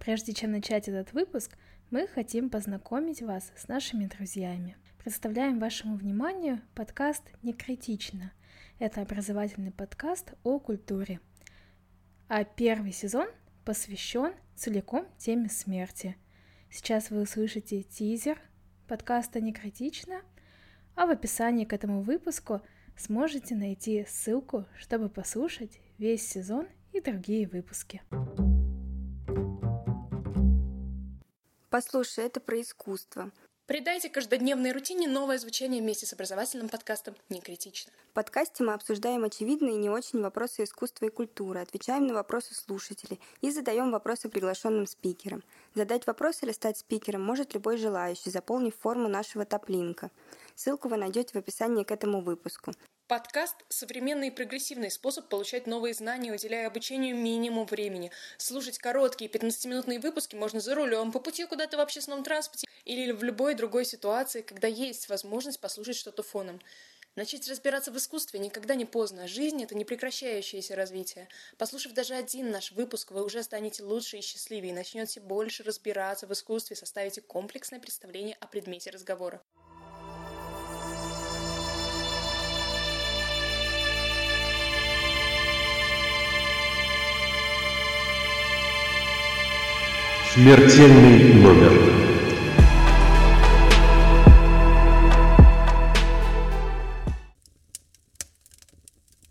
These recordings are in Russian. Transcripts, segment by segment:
Прежде чем начать этот выпуск, мы хотим познакомить вас с нашими друзьями. Представляем вашему вниманию подкаст «Некритично». Это образовательный подкаст о культуре. А первый сезон посвящен целиком теме смерти. Сейчас вы услышите тизер подкаста «Некритично», а в описании к этому выпуску сможете найти ссылку, чтобы послушать весь сезон и другие выпуски. Послушай, это про искусство. Придайте каждодневной рутине новое звучание вместе с образовательным подкастом «Не критично». В подкасте мы обсуждаем очевидные и не очень вопросы искусства и культуры, отвечаем на вопросы слушателей и задаем вопросы приглашенным спикерам. Задать вопрос или стать спикером может любой желающий, заполнив форму нашего топлинка. Ссылку вы найдете в описании к этому выпуску. Подкаст – современный и прогрессивный способ получать новые знания, уделяя обучению минимум времени. Слушать короткие 15-минутные выпуски можно за рулем, по пути куда-то в общественном транспорте или в любой другой ситуации, когда есть возможность послушать что-то фоном. Начать разбираться в искусстве никогда не поздно. Жизнь — это непрекращающееся развитие. Послушав даже один наш выпуск, вы уже станете лучше и счастливее, начнете больше разбираться в искусстве, составите комплексное представление о предмете разговора. Смертельный номер.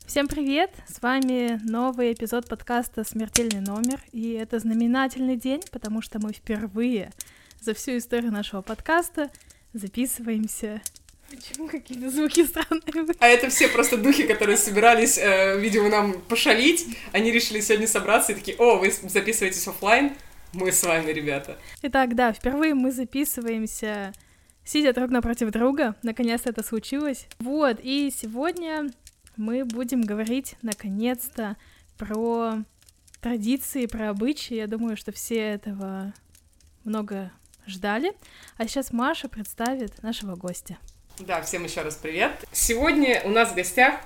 Всем привет! С вами новый эпизод подкаста «Смертельный номер», и это знаменательный день, потому что мы впервые за всю историю нашего подкаста записываемся Почему какие-то звуки странные? А это все просто духи, которые собирались, э, видимо, нам пошалить. Они решили сегодня собраться и такие, о, вы записываетесь офлайн, мы с вами, ребята. Итак, да, впервые мы записываемся, сидя друг напротив друга. Наконец-то это случилось. Вот, и сегодня мы будем говорить, наконец-то, про традиции, про обычаи. Я думаю, что все этого много ждали. А сейчас Маша представит нашего гостя. Да, всем еще раз привет. Сегодня у нас в гостях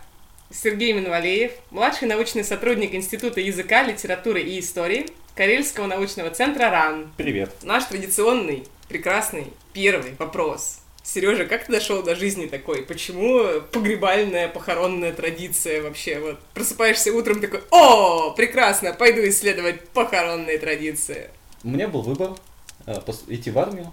Сергей Минвалеев, младший научный сотрудник Института языка, литературы и истории Карельского научного центра РАН. Привет. Наш традиционный, прекрасный первый вопрос. Сережа, как ты дошел до жизни такой? Почему погребальная похоронная традиция вообще? Вот просыпаешься утром такой, о, прекрасно, пойду исследовать похоронные традиции. У меня был выбор э, идти в армию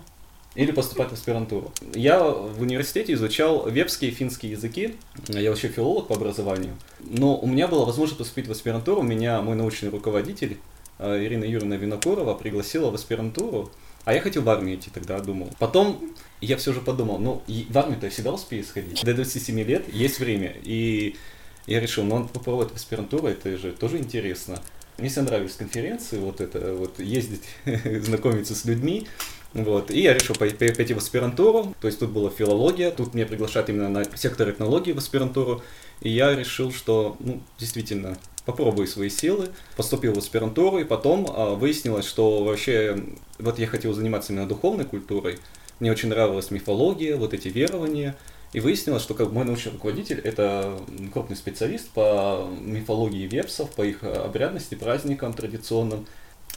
или поступать в аспирантуру. Я в университете изучал вепские и финские языки. Я вообще филолог по образованию. Но у меня была возможность поступить в аспирантуру. Меня мой научный руководитель Ирина Юрьевна Винокурова пригласила в аспирантуру. А я хотел в армию идти тогда, думал. Потом я все же подумал, ну, в армию-то я всегда успею сходить. До 27 лет есть время. И я решил, ну, попробовать аспирантуру, это же тоже интересно. Мне всегда нравились конференции, вот это, вот ездить, знакомиться с людьми. Вот. И я решил пойти в аспирантуру, то есть тут была филология, тут меня приглашают именно на сектор этнологии в аспирантуру, и я решил, что, ну, действительно, попробую свои силы, поступил в аспирантуру, и потом а, выяснилось, что вообще, вот я хотел заниматься именно духовной культурой, мне очень нравилась мифология, вот эти верования, и выяснилось, что как мой научный руководитель это крупный специалист по мифологии вепсов, по их обрядности, праздникам традиционным.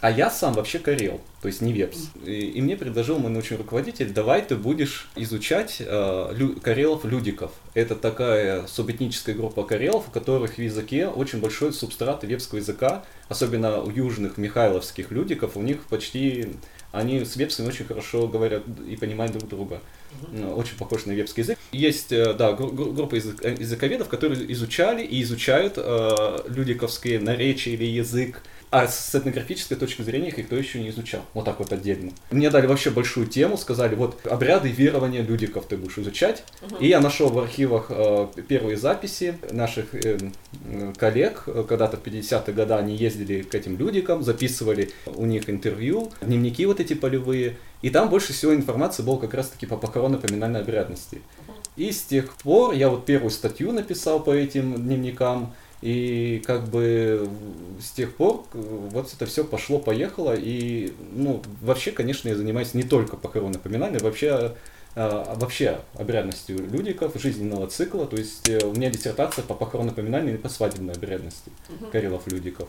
А я сам вообще карел, то есть не вепс. И, и мне предложил мой научный руководитель, давай ты будешь изучать э, лю, карелов-людиков. Это такая субэтническая группа карелов, у которых в языке очень большой субстрат вепского языка, особенно у южных михайловских людиков, у них почти, они с вепсами очень хорошо говорят и понимают друг друга. Очень похож на вепский язык. Есть, э, да, группа язык, э, языковедов, которые изучали и изучают э, людиковские наречия или язык, а с этнографической точки зрения их никто еще не изучал. Вот так вот отдельно. Мне дали вообще большую тему, сказали, вот обряды верования людиков ты будешь изучать. Угу. И я нашел в архивах э, первые записи наших э, коллег. Когда-то в 50-е годы они ездили к этим людикам, записывали у них интервью, дневники вот эти полевые. И там больше всего информации было как раз-таки по похоронно-поминальной обрядности. И с тех пор я вот первую статью написал по этим дневникам. И как бы с тех пор вот это все пошло-поехало. И, ну, вообще, конечно, я занимаюсь не только похоронной поминальной, вообще а, вообще обрядностью людиков, жизненного цикла. То есть э, у меня диссертация по похоронно-поминальной и по свадебной обрядности uh-huh. Карелов-Людиков.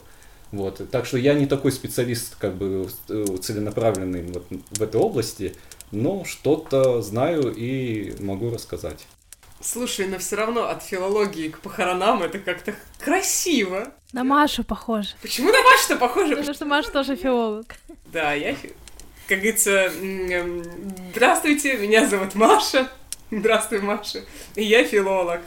Вот. Так что я не такой специалист, как бы целенаправленный вот в этой области, но что-то знаю и могу рассказать. Слушай, но все равно от филологии к похоронам это как-то красиво. На Машу похоже. Почему на Машу-то похоже? Потому что Маша тоже филолог. Да, я, как говорится, здравствуйте, меня зовут Маша. Здравствуй, Маша. И я филолог.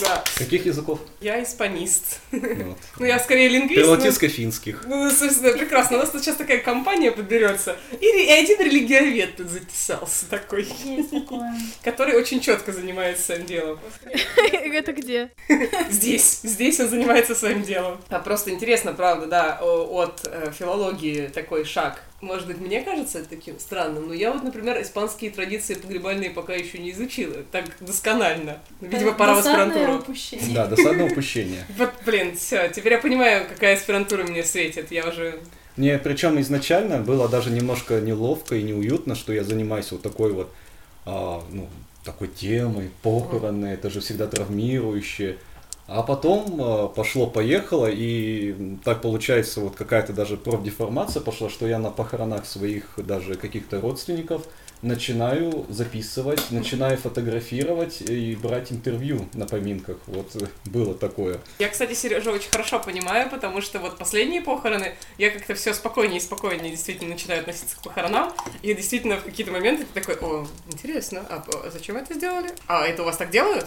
Да. Каких языков? Я испанист. Вот. Ну, я скорее лингвист. Прилатинско-финских. Ну, собственно, прекрасно. У нас тут сейчас такая компания подберется. И, и один религиовед тут затесался такой. Есть такое. Который очень четко занимается своим делом. Это где? Здесь. Здесь он занимается своим делом. А просто интересно, правда, да, от э, филологии такой шаг может быть, мне кажется это таким странным, но я вот, например, испанские традиции погребальные пока еще не изучила так досконально. Видимо, пора в аспирантуру. Упущение. Да, досадное упущение. Вот, блин, все, теперь я понимаю, какая аспирантура мне светит, я уже... Мне причем изначально было даже немножко неловко и неуютно, что я занимаюсь вот такой вот, а, ну, такой темой, похороны, это же всегда травмирующее. А потом э, пошло-поехало, и так получается, вот какая-то даже профдеформация пошла, что я на похоронах своих даже каких-то родственников начинаю записывать, начинаю фотографировать и брать интервью на поминках. Вот э, было такое. Я, кстати, Сережа очень хорошо понимаю, потому что вот последние похороны, я как-то все спокойнее и спокойнее действительно начинаю относиться к похоронам. И действительно в какие-то моменты ты такой, о, интересно, а зачем это сделали? А это у вас так делают?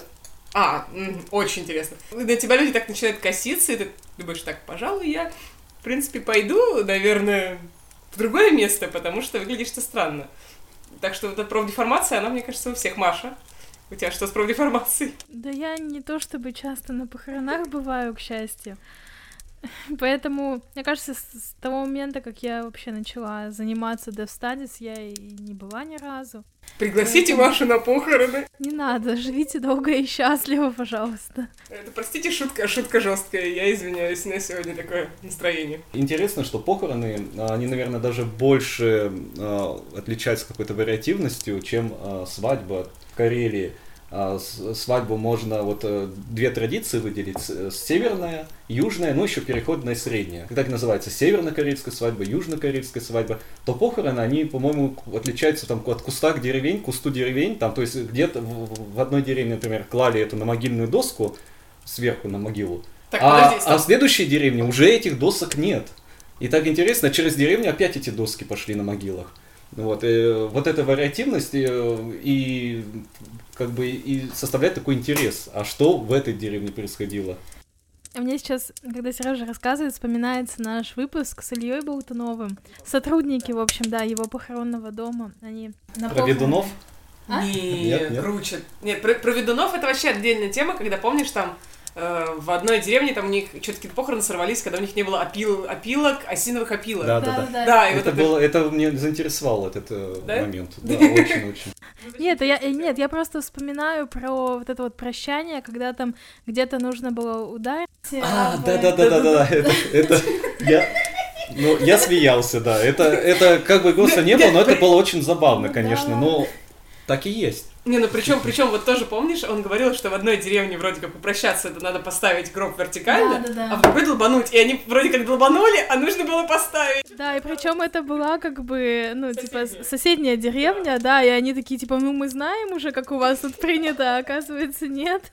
А, очень интересно. На тебя люди так начинают коситься, и ты думаешь, так, пожалуй, я, в принципе, пойду, наверное, в другое место, потому что выглядишь ты странно. Так что вот эта профдеформация, она, мне кажется, у всех. Маша, у тебя что с профдеформацией? Да я не то чтобы часто на похоронах бываю, к счастью. Поэтому, мне кажется, с того момента, как я вообще начала заниматься Dev Studies, я и не была ни разу. Пригласите Поэтому... Машу на похороны. Не надо, живите долго и счастливо, пожалуйста. Это, простите, шутка, шутка жесткая. Я извиняюсь, на сегодня такое настроение. Интересно, что похороны, они, наверное, даже больше э, отличаются какой-то вариативностью, чем э, свадьба в Карелии. А, свадьбу можно вот э, две традиции выделить. Э, северная, южная, ну еще переходная средняя. Как называется северно-корейская свадьба, южно-корейская свадьба, то похороны, они, по-моему, отличаются там от куста к деревень, кусту деревень. Там, то есть где-то в, в одной деревне, например, клали это на могильную доску, сверху на могилу. Так, а, а в следующей деревне уже этих досок нет. И так интересно, через деревню опять эти доски пошли на могилах. Вот, и, вот эта вариативность и, и как бы и составляет такой интерес. А что в этой деревне происходило? А мне сейчас, когда Сережа рассказывает, вспоминается наш выпуск с Ильей Болтуновым. Сотрудники, в общем, да, его похоронного дома. Они на Про ведунов? А? Нет, нет, нет, круче. Нет, про, про ведунов это вообще отдельная тема, когда помнишь там в одной деревне там у них что-то какие-то похороны сорвались, когда у них не было опил, опилок, осиновых опилок. Да, да, да. да. и это, вот было, это мне заинтересовал этот э, да? момент. Да, очень-очень. Нет, я, нет, я просто вспоминаю про вот это вот прощание, когда там где-то нужно было ударить. А, да-да-да-да-да, это, это я... Ну, я смеялся, да. Это, это как бы голоса не было, но это было очень забавно, ну конечно. Но так и есть. Не, ну причем, причем вот тоже помнишь, он говорил, что в одной деревне вроде как попрощаться, это надо поставить гроб вертикально, да, да, да. а в другой долбануть. И они вроде как долбанули, а нужно было поставить. Да, и причем это была как бы, ну, соседняя. типа, соседняя деревня, да, и они такие, типа, ну мы знаем уже, как у вас тут принято, а оказывается нет.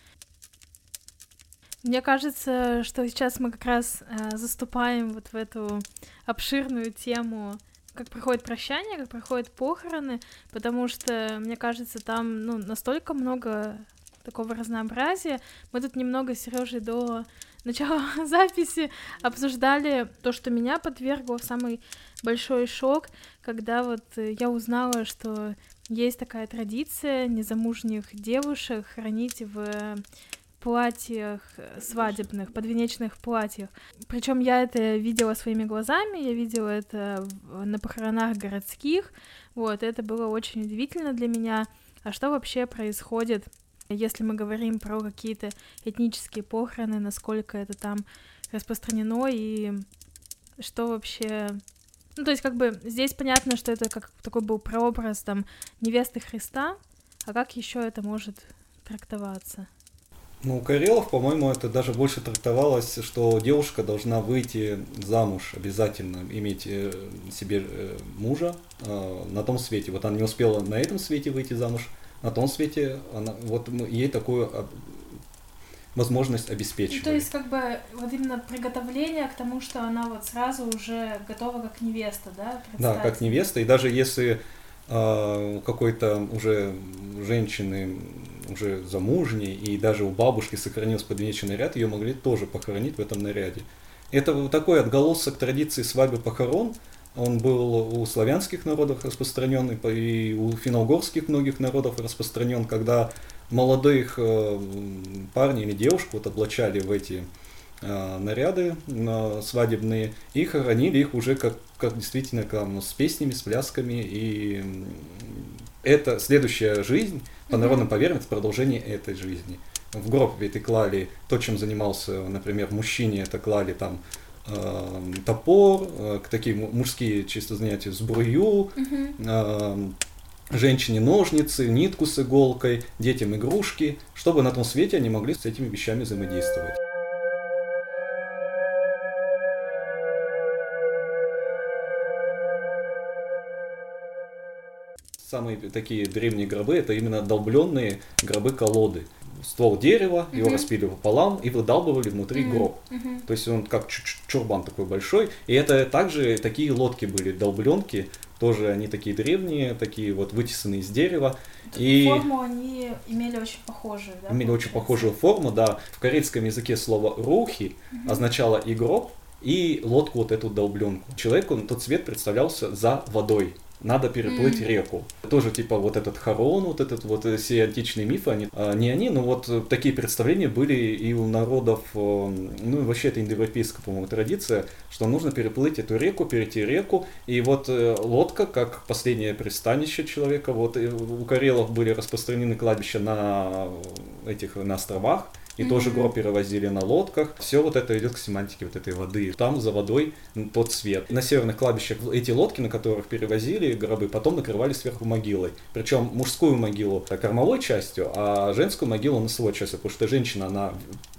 Мне кажется, что сейчас мы как раз э, заступаем вот в эту обширную тему как проходит прощание, как проходят похороны, потому что, мне кажется, там ну, настолько много такого разнообразия. Мы тут немного с Сережей до начала записи обсуждали то, что меня подвергло в самый большой шок, когда вот я узнала, что есть такая традиция незамужних девушек хранить в платьях э, свадебных, подвенечных платьях. Причем я это видела своими глазами, я видела это на похоронах городских. Вот, это было очень удивительно для меня. А что вообще происходит, если мы говорим про какие-то этнические похороны, насколько это там распространено и что вообще ну, то есть, как бы, здесь понятно, что это как такой был прообраз, там, невесты Христа, а как еще это может трактоваться? Ну, у Карелов, по-моему, это даже больше трактовалось, что девушка должна выйти замуж обязательно, иметь э, себе э, мужа э, на том свете. Вот она не успела на этом свете выйти замуж, на том свете она, вот ей такую а, возможность обеспечивали. То есть, как бы, вот именно приготовление к тому, что она вот сразу уже готова как невеста, да? Да, как невеста. И даже если э, какой-то уже женщины уже замужней, и даже у бабушки сохранился подвенечный наряд, ее могли тоже похоронить в этом наряде. Это такой отголосок традиции свадьбы похорон, он был у славянских народов распространен, и у финно многих народов распространен, когда молодых э, парней или девушек вот облачали в эти э, наряды свадебные и хоронили их уже как, как действительно там, с песнями, с плясками. И это следующая жизнь, по народным поверьям, это продолжение этой жизни. В гроб ведь и клали то, чем занимался, например, мужчине, это клали там э, топор, э, такие мужские чисто занятия, сбрую, э, женщине ножницы, нитку с иголкой, детям игрушки, чтобы на том свете они могли с этими вещами взаимодействовать. Самые такие древние гробы это именно долбленные гробы-колоды. Ствол дерева, uh-huh. его распили пополам и выдалбывали внутри uh-huh. гроб. Uh-huh. То есть он как чурбан такой большой. И это также такие лодки были, долбленки, тоже они такие древние, такие вот вытесанные из дерева. И форму они имели очень похожую, да? Имели очень похожую форму, да. В корейском языке слово рухи угу. означало и гроб, и лодку вот эту долбленку. Человеку тот цвет представлялся за водой надо переплыть mm. реку. Тоже типа вот этот Харон, вот этот вот э, все античные мифы, они, а, не они, но вот э, такие представления были и у народов, э, ну вообще это индоевропейская, по-моему, традиция, что нужно переплыть эту реку, перейти реку, и вот лодка, как последнее пристанище человека, вот у карелов были распространены кладбища на этих, на островах, и mm-hmm. тоже гроб перевозили на лодках. Все вот это идет к семантике вот этой воды. Там за водой тот цвет. На северных кладбищах эти лодки, на которых перевозили гробы, потом накрывали сверху могилой. Причем мужскую могилу кормовой частью, а женскую могилу носовой частью, потому что женщина, она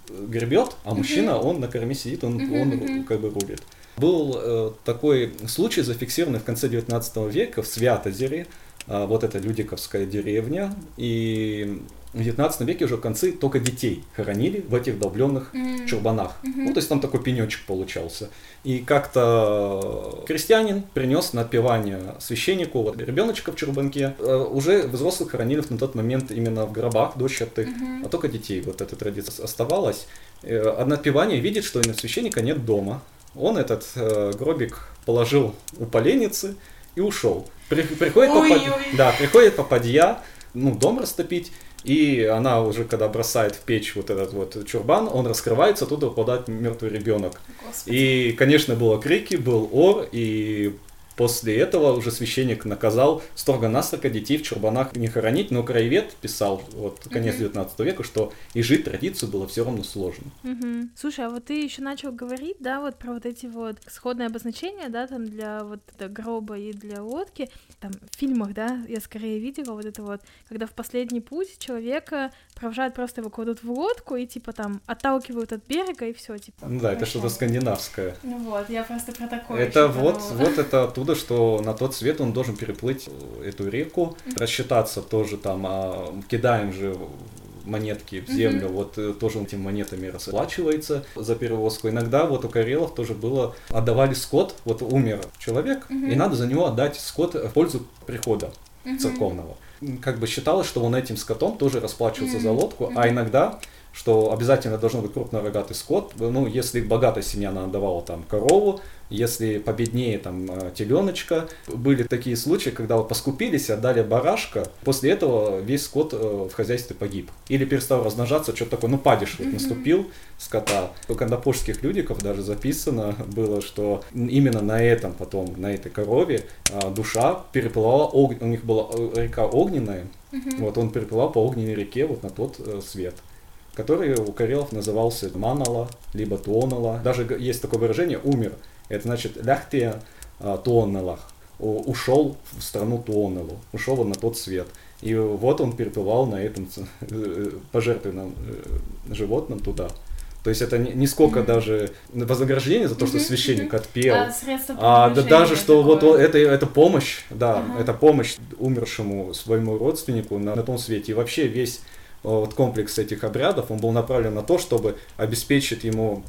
гребет, а мужчина, mm-hmm. он на корме сидит, он, mm-hmm. он как бы рулит. Был э, такой случай, зафиксированный в конце 19 века в Святозере, э, вот эта Людиковская деревня, и в 19 веке уже в конце только детей хоронили в этих долбленных mm. чурбанах. Mm-hmm. Ну, то есть там такой пенечек получался. И как-то крестьянин принес на отпевание священнику вот ребеночка в чурбанке. Э, уже взрослых хоронили на тот момент именно в гробах дощатых, mm-hmm. а только детей. Вот эта традиция оставалась. Э, а на отпевание видит, что у священника нет дома. Он этот э, гробик положил у поленницы и ушел. При, приходит, попад... да, приходит попадья, ну, дом растопить, и она уже, когда бросает в печь вот этот вот чурбан, он раскрывается, оттуда выпадает мертвый ребенок. Господи. И, конечно, было крики, был ор, и После этого уже священник наказал строго-настрого детей в чурбанах не хоронить, но краевед писал, вот конец mm-hmm. 19 века, что и жить традицию было все равно сложно. Mm-hmm. Слушай, а вот ты еще начал говорить, да, вот про вот эти вот сходные обозначения, да, там для вот гроба и для лодки, там в фильмах, да, я скорее видела вот это вот, когда в последний путь человека провожают просто его кладут в лодку и типа там отталкивают от берега и все типа. Ну да, это что-то скандинавское. Ну вот, я просто про такое. Это вот, вот это оттуда, что на тот свет он должен переплыть эту реку, рассчитаться тоже там, а, кидаем же монетки в землю, mm-hmm. вот э, тоже этими монетами расплачивается за перевозку. Иногда вот у карелов тоже было, отдавали скот, вот умер человек, mm-hmm. и надо за него отдать скот в пользу прихода mm-hmm. церковного. Как бы считалось, что он этим скотом тоже расплачивался mm-hmm. за лодку, mm-hmm. а иногда что обязательно должен быть крупнорогатый скот. Ну, если богатая семья, она отдавала там корову, если победнее там э, теленочка. Были такие случаи, когда вот поскупились, отдали барашка, после этого весь скот э, в хозяйстве погиб. Или перестал размножаться, что-то такое, ну падишь вот наступил скота. У кандапурских людиков даже записано было, что именно на этом потом, на этой корове э, душа переплывала, у них была река огненная, вот он переплывал по огненной реке вот на тот свет который у карелов назывался манала, либо туонала. Даже есть такое выражение «умер». Это значит «ляхте туонналах». ушел в страну Туонелу, ушел он на тот свет. И вот он переплывал на этом э, пожертвованном э, животном туда. То есть это не, сколько mm-hmm. даже вознаграждение за то, что mm-hmm. священник отпел, а, а да, даже что такое. вот это, это помощь, да, uh-huh. это помощь умершему своему родственнику на, на том свете. И вообще весь вот комплекс этих обрядов, он был направлен на то, чтобы обеспечить ему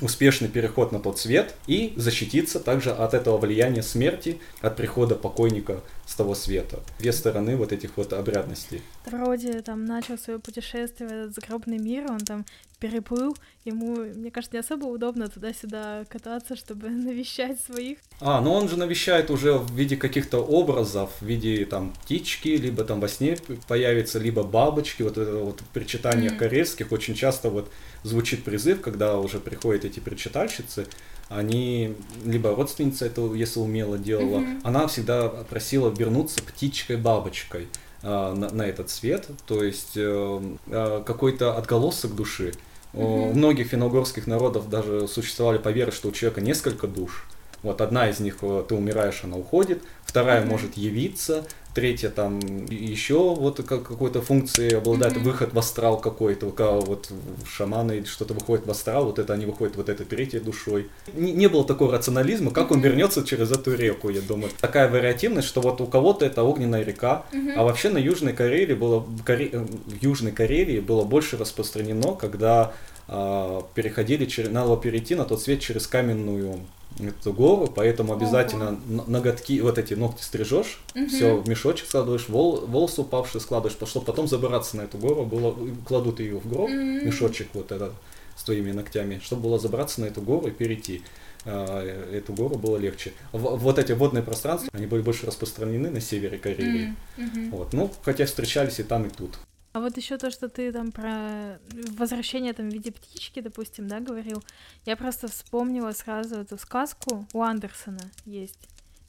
успешный переход на тот свет и защититься также от этого влияния смерти, от прихода покойника с того света. Две стороны вот этих вот обрядностей. Вроде там начал свое путешествие в этот загробный мир, он там переплыл, ему, мне кажется, не особо удобно туда-сюда кататься, чтобы навещать своих. А, ну он же навещает уже в виде каких-то образов, в виде там птички, либо там во сне появится, либо бабочки, вот это вот в причитаниях mm-hmm. корейских очень часто вот звучит призыв, когда уже приходят эти причитальщицы, они, либо родственница это, если умело делала, mm-hmm. она всегда просила вернуться птичкой-бабочкой э, на, на этот свет, то есть э, э, какой-то отголосок души. Mm-hmm. У многих финно народов даже существовали поверы, что у человека несколько душ. Вот одна из них, э, ты умираешь, она уходит, вторая mm-hmm. может явиться, третья там еще вот какой-то функции обладает, mm-hmm. выход в астрал какой-то, у вот шаманы что-то выходит в астрал, вот это они выходят вот этой третьей душой. Не, не было такого рационализма, как mm-hmm. он вернется через эту реку, я думаю. Такая вариативность, что вот у кого-то это огненная река, mm-hmm. а вообще на Южной Карелии было, в, Коре... в Южной Карелии было больше распространено, когда э, переходили, надо было перейти на тот свет через каменную эту гору, поэтому обязательно Ого. ноготки, вот эти ногти стрижешь, угу. все в мешочек складываешь, вол, волосы упавшие складываешь, чтобы потом забираться на эту гору, было, кладут ее в гроб, угу. мешочек вот этот с твоими ногтями, чтобы было забраться на эту гору и перейти. А, эту гору было легче. В, вот эти водные пространства, они были больше распространены на севере Карелии. Mm-hmm. Вот. Ну, хотя встречались и там, и тут. А вот еще то, что ты там про возвращение там в виде птички, допустим, да, говорил, я просто вспомнила сразу эту сказку у Андерсона есть.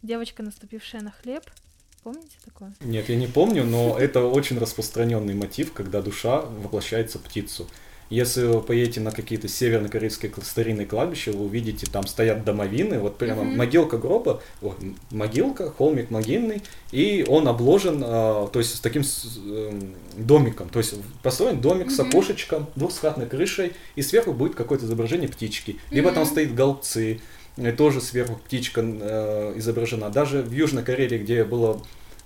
Девочка, наступившая на хлеб. Помните такое? Нет, я не помню, но это очень распространенный мотив, когда душа воплощается в птицу. Если вы поедете на какие-то северно-корейские старинные кладбища, вы увидите, там стоят домовины, вот прямо mm-hmm. могилка гроба, о, могилка, холмик могильный, и он обложен, э, то есть с таким э, домиком, то есть построен домик mm-hmm. с окошечком, двухскатной крышей, и сверху будет какое-то изображение птички, либо mm-hmm. там стоит голубцы, тоже сверху птичка э, изображена. Даже в Южной Карелии, где было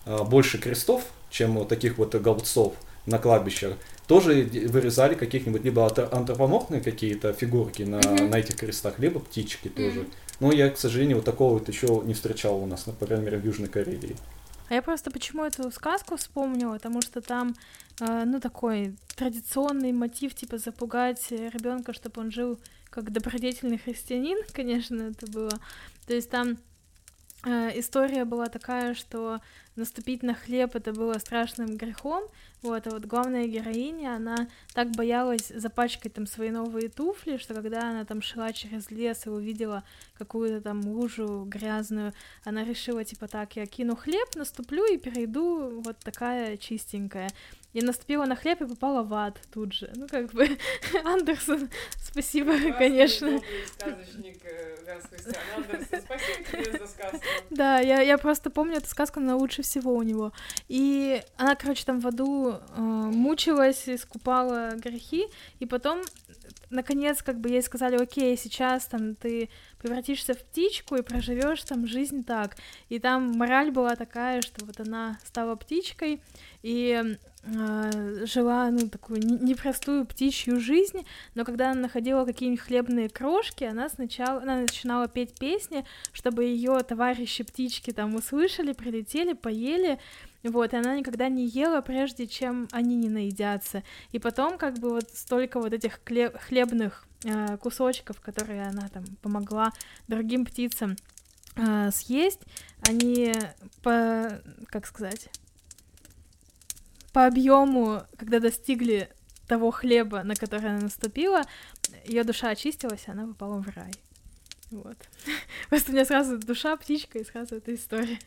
э, больше крестов, чем вот таких вот голубцов на кладбищах, тоже вырезали каких-нибудь либо антропоморфные какие-то фигурки на, mm-hmm. на этих крестах, либо птички mm-hmm. тоже. Но я, к сожалению, вот такого вот еще не встречал у нас, ну, по крайней мере, в Южной Карелии. А я просто почему эту сказку вспомнила, потому что там, э, ну, такой традиционный мотив, типа запугать ребенка, чтобы он жил как добродетельный христианин, конечно, это было. То есть там э, история была такая, что наступить на хлеб это было страшным грехом, вот, а вот главная героиня, она так боялась запачкать там свои новые туфли, что когда она там шла через лес и увидела какую-то там лужу грязную, она решила, типа, так, я кину хлеб, наступлю и перейду вот такая чистенькая. И наступила на хлеб и попала в ад тут же. Ну, как бы, Андерсон, спасибо, Классный, конечно. сказочник э, Андерсон, спасибо тебе за сказку. Да, я, я просто помню эту сказку, она лучше всего у него. И она, короче, там в аду э, мучилась, искупала грехи, и потом наконец, как бы ей сказали, окей, сейчас там ты превратишься в птичку и проживешь там жизнь так. И там мораль была такая, что вот она стала птичкой и жила, ну, такую непростую птичью жизнь, но когда она находила какие-нибудь хлебные крошки, она сначала, она начинала петь песни, чтобы ее товарищи птички там услышали, прилетели, поели, вот, и она никогда не ела, прежде чем они не наедятся. И потом, как бы, вот столько вот этих хлебных э, кусочков, которые она там помогла другим птицам э, съесть, они по, как сказать, по объему, когда достигли того хлеба, на который она наступила, ее душа очистилась, и она попала в рай. Вот. Просто у меня сразу душа, птичка, и сразу эта история.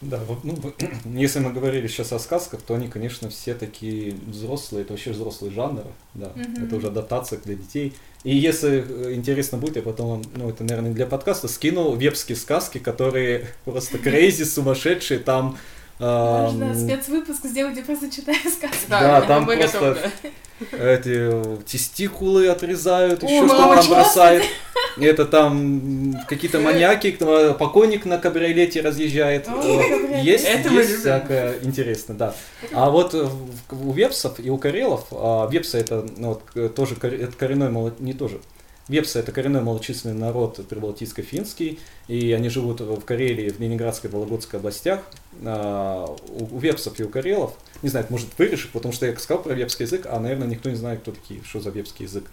Да, ну, если мы говорили сейчас о сказках, то они, конечно, все такие взрослые, это вообще взрослый жанр, да, mm-hmm. это уже адаптация для детей. И если э, интересно будет, я потом, ну, это, наверное, для подкаста, скину вебские сказки, которые просто крейзи, сумасшедшие, там... Можно спецвыпуск сделать, где просто читаю сказки. Да, там просто эти э, тестикулы отрезают, еще что мама, там чего? бросает. Это там какие-то маньяки, покойник на кабриолете разъезжает. Есть, есть всякое интересное, да. А вот э, у вепсов и у карелов, а, вепсы это ну, к- тоже коренной не тоже. Вепсы это коренной малочисленный народ прибалтийско-финский, и они живут в Карелии, в Ленинградской, Вологодской областях. А, У у вепсов и у карелов, не знаю, это может вырежешь, потому что я сказал про вепский язык, а, наверное, никто не знает, кто такие, что за вепский язык.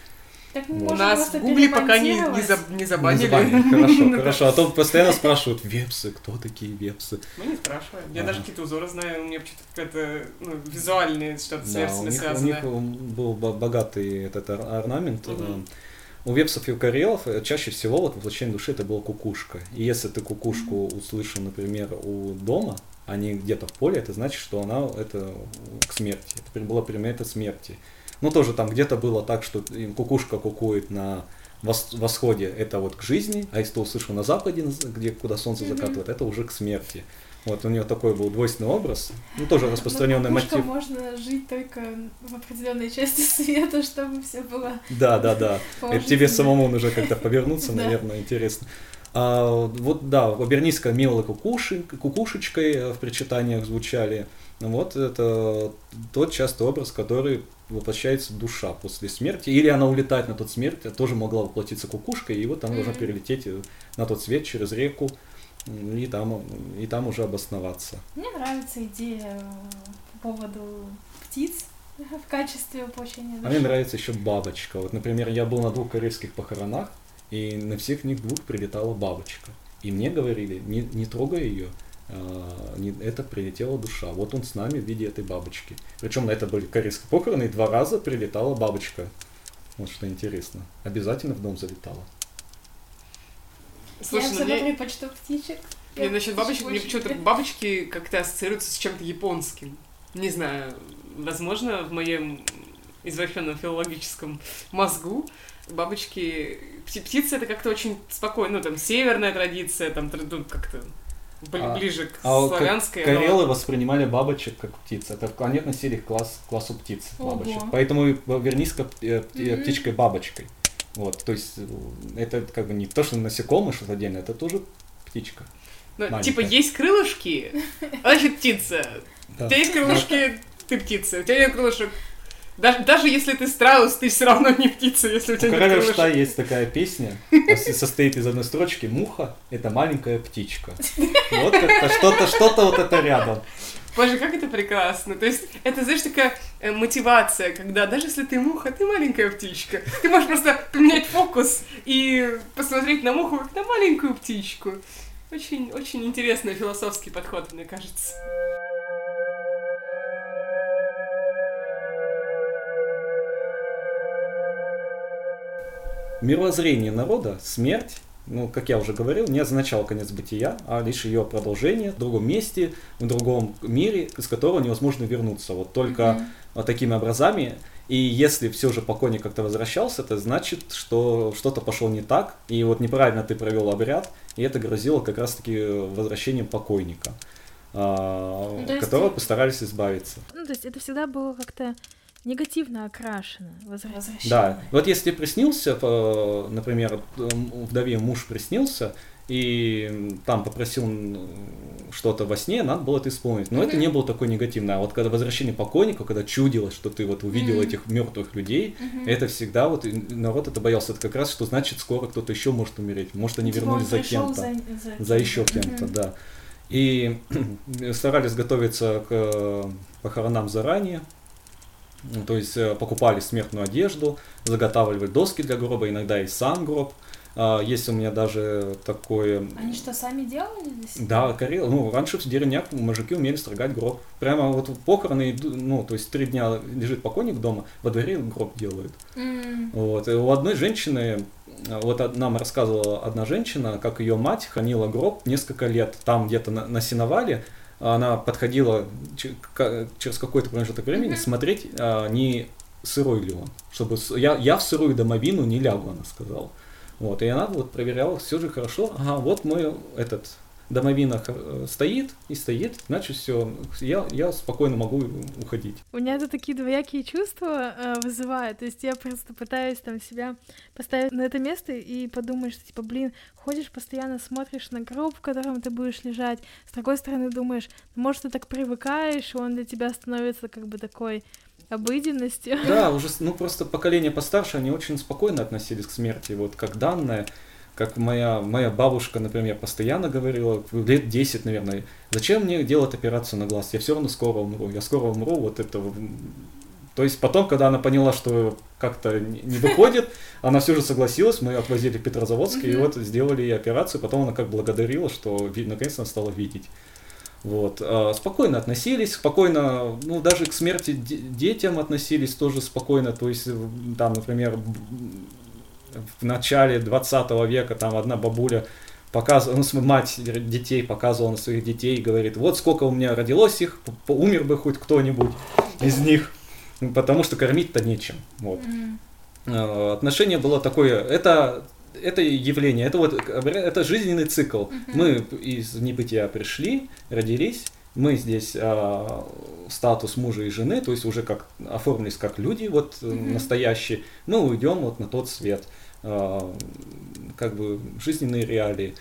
Так мы Вот. можем Нас в Гугле пока не, не, заб- не Не забанили. забанили. Хорошо, хорошо. А то постоянно спрашивают, вепсы, кто такие вепсы? Мы не спрашиваем. Я Ага. даже какие-то узоры знаю, у меня почему-то какая-то ну, визуальное что-то с Да, у вепсами них, у них был бо- богатый этот ор- орнамент. Мгм. У вепсов и у карелов э, чаще всего вот воплощение души это была кукушка. И если ты кукушку услышал, например, у дома, а не где-то в поле, это значит, что она это к смерти. Это было примета смерти. Ну, тоже там где-то было так, что кукушка кукует на вос- восходе, это вот к жизни, а если ты услышал на западе, где, куда солнце закатывает, это уже к смерти. Вот у нее такой был двойственный образ, ну тоже распространенный Но кукушка мотив. можно жить только в определенной части света, чтобы все было Да, да, да. Это тебе самому нужно как-то повернуться, наверное, интересно. А, вот да, Оберниска милой кукуши, кукушечкой э, в причитаниях звучали. Вот это тот частый образ, который воплощается душа после смерти. Или она улетает на тот смерть, а тоже могла воплотиться кукушкой, и вот там должна Мгм. перелететь э, на тот свет через реку и там, и там уже обосноваться. Мне нравится идея э, по поводу птиц в качестве воплощения А мне души. нравится еще бабочка. Вот, например, я был на двух корейских похоронах, и на всех них двух прилетала бабочка. И мне говорили, не, не трогай ее, это прилетела душа. Вот он с нами в виде этой бабочки. Причем на это были корейские похороны, и два раза прилетала бабочка. Вот что интересно. Обязательно в дом залетала. Слушай, я ну всегда мне, предпочту птичек. мне Я насчет бабочек, мне почему-то бабочки как-то ассоциируются с чем-то японским. Не знаю, возможно, в моем извращенном филологическом мозгу бабочки... пти- Птицы это как-то очень спокойно, ну там северная традиция, там ну, как-то А- ближе к А ка- славянской. но- Карелы воспринимали бабочек как птиц. Это они относили к класс, к классу птиц Ого. бабочек. Поэтому и вернись-ка э, Вот, то есть э, это как бы не то, что насекомое что-то отдельно, это тоже птичка. Ну, маленькая. типа, есть крылышки, значит птица. У Да. тебя есть крылышки, ты птица. У тебя нет крылышек. Даже, даже если ты страус, ты все равно не птица, если у У тебя нет Короля крылышек. Шта есть такая песня, со- состоит из одной строчки «Муха – это маленькая птичка». Вот это что-то, что-то вот это рядом. Боже, как это прекрасно. То есть, это, знаешь, такая э, мотивация, когда даже если ты муха, ты маленькая птичка. Ты можешь просто поменять фокус и посмотреть на муху как на маленькую птичку. Очень, очень интересный философский подход, мне кажется. Мировоззрение народа, смерть, ну, как я уже говорил, не означало конец бытия, а лишь ее продолжение в другом месте, в другом мире, из которого невозможно вернуться. Вот только Мгм. вот такими образами. И если все же покойник как-то возвращался, это значит, что что-то пошло не так, и вот неправильно ты провел обряд, и это грозило как раз-таки возвращением покойника, а, Ну, то есть которого ты- постарались избавиться. Ну, то есть это всегда было как-то негативно окрашено. Возвращение. Да, вот если приснился, э, например, вдове муж приснился, и там попросил что-то во сне, надо было это исполнить. Но это Мгм. не было такое негативное. А вот когда возвращение покойника, когда чудилось, что ты вот увидел Мгм. этих мертвых людей, Мгм. это всегда вот народ это боялся. Это как раз что значит скоро кто-то еще может умереть. Может они Типа вернулись за кем-то. За, За еще кем-то, Мгм. да. И старались готовиться к э, похоронам заранее. Ну, То есть э, покупали смертную одежду, заготавливали доски для гроба, иногда и сам гроб. А, Есть у меня даже такое... Они что, сами делали для себя? Да, Карел, ну, раньше в деревнях мужики умели строгать гроб. Прямо вот похороны, ну, то есть три дня лежит покойник дома, во дворе гроб делают. М, Вот. И у одной женщины, а, вот нам рассказывала одна женщина, как ее мать хранила гроб несколько лет. Там где-то на, на сеновале она подходила через какой-то промежуток времени Мгм. смотреть, а, не сырой ли он. Чтобы я, я в сырую домовину не лягу, она сказала. Вот, и она вот проверяла, все же хорошо. Ага, вот мой этот домовина э, стоит и стоит, значит все, я, я спокойно могу уходить. У меня это такие двоякие чувства э, вызывает. То есть я просто пытаюсь там себя поставить на это место и подумать, что типа, блин, ходишь постоянно, смотришь на гроб, в котором ты будешь лежать. С другой стороны думаешь, «Ну, может, ты так привыкаешь, и он для тебя становится как бы такой обыденностью. Да, уже, ну просто поколение постарше, они очень спокойно относились к смерти, вот как данное, как моя, моя бабушка, например, постоянно говорила, лет 10, наверное, зачем мне делать операцию на глаз, я все равно скоро умру, я скоро умру, вот это... То есть потом, когда она поняла, что как-то не выходит, она все же согласилась, мы отвозили в Петрозаводск, и вот сделали ей операцию, потом она как благодарила, что наконец-то она стала видеть. Вот. а, Спокойно относились, спокойно, ну, даже к смерти де- детям относились тоже спокойно. То есть, там, например, в начале 20 века там одна бабуля показывала, ну, мать детей показывала на своих детей и говорит, вот сколько у меня родилось их, умер бы хоть кто-нибудь из них, Ну, потому что кормить-то нечем. Вот. Э, отношение было такое, это, это явление, это вот это жизненный цикл. Мы из небытия пришли, родились, мы здесь а, статус мужа и жены, то есть уже как оформились как люди, вот э, Мгм. настоящие, мы уйдем вот на тот свет, А, как бы жизненные реалии.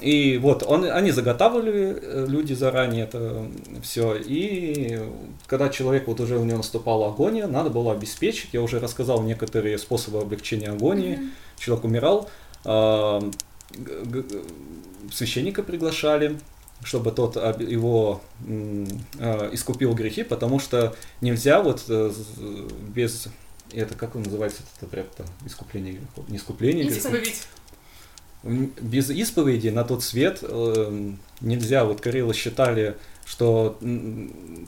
И вот он, они заготавливали э, люди заранее это все, и когда человек вот уже у него наступала агония, надо было обеспечить. Я уже рассказал некоторые способы облегчения агонии. Человек умирал, г- священника приглашали, чтобы тот его а, искупил грехи, потому что нельзя вот э, без это как он называется этот обряд-то? Искупление грехов. Не искупление грехов. Исповедь. Без исповеди на тот свет э, нельзя. Вот Карелы считали, что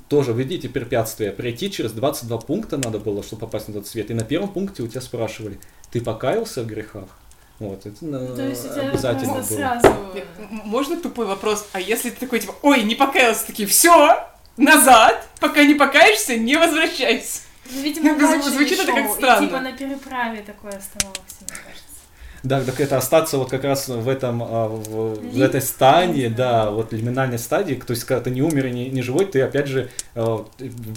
тоже видите препятствия. Пройти через 22 пункта надо было, чтобы попасть на тот свет. И на первом пункте у тебя спрашивали, ты покаялся в грехах? Вот, это э, То есть у тебя обязательно было. сразу... Можно тупой вопрос? А если ты такой, типа, ой, не покаялся, такие, все, назад, пока не покаешься, не возвращайся. Ну, видимо, Ну, дальше звучит это как шел, и странно. типа на переправе такой оставался, мне кажется. Да, так это остаться вот как раз в этом, а, в, в этой стадии, да, вот лиминальной стадии, то есть когда ты не умер и не, не живой, ты опять же э,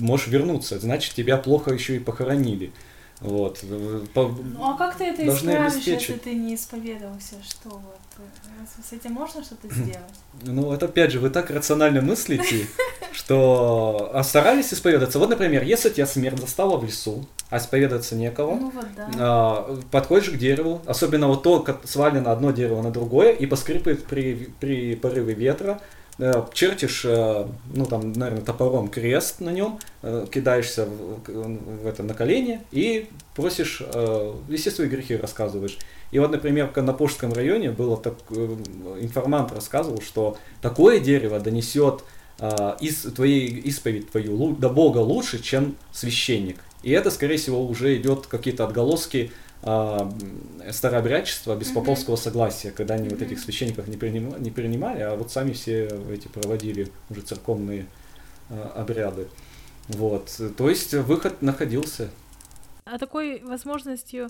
можешь вернуться, значит тебя плохо еще и похоронили. Вот. Э, по- Ну а как ты это исправишь, если ты не исповедовался? Что вот? Э, С этим можно что-то сделать? Ну, это опять же, вы так рационально мыслите, что а старались исповедаться. Вот, например, если тебя смерть застала в лесу, а исповедаться некого, Ну вот да. а, подходишь к дереву, особенно вот то, как свалено одно дерево на другое, и поскрипывает при, при порыве ветра, э, чертишь, э, ну там, наверное, топором крест на нем, э, кидаешься в, в это на колени и просишь, э, свои грехи рассказываешь. И вот, например, в Конопушском районе было так, э, информант рассказывал, что такое дерево донесет э, из, твоей исповедь твою до Бога лучше, чем священник. И это, скорее всего, уже идет какие-то отголоски а, м, старообрядчества, беспоповского согласия, когда они вот этих священников не, принима- не принимали, а вот сами все эти проводили уже церковные а, обряды. Вот. То есть выход находился. А такой возможностью,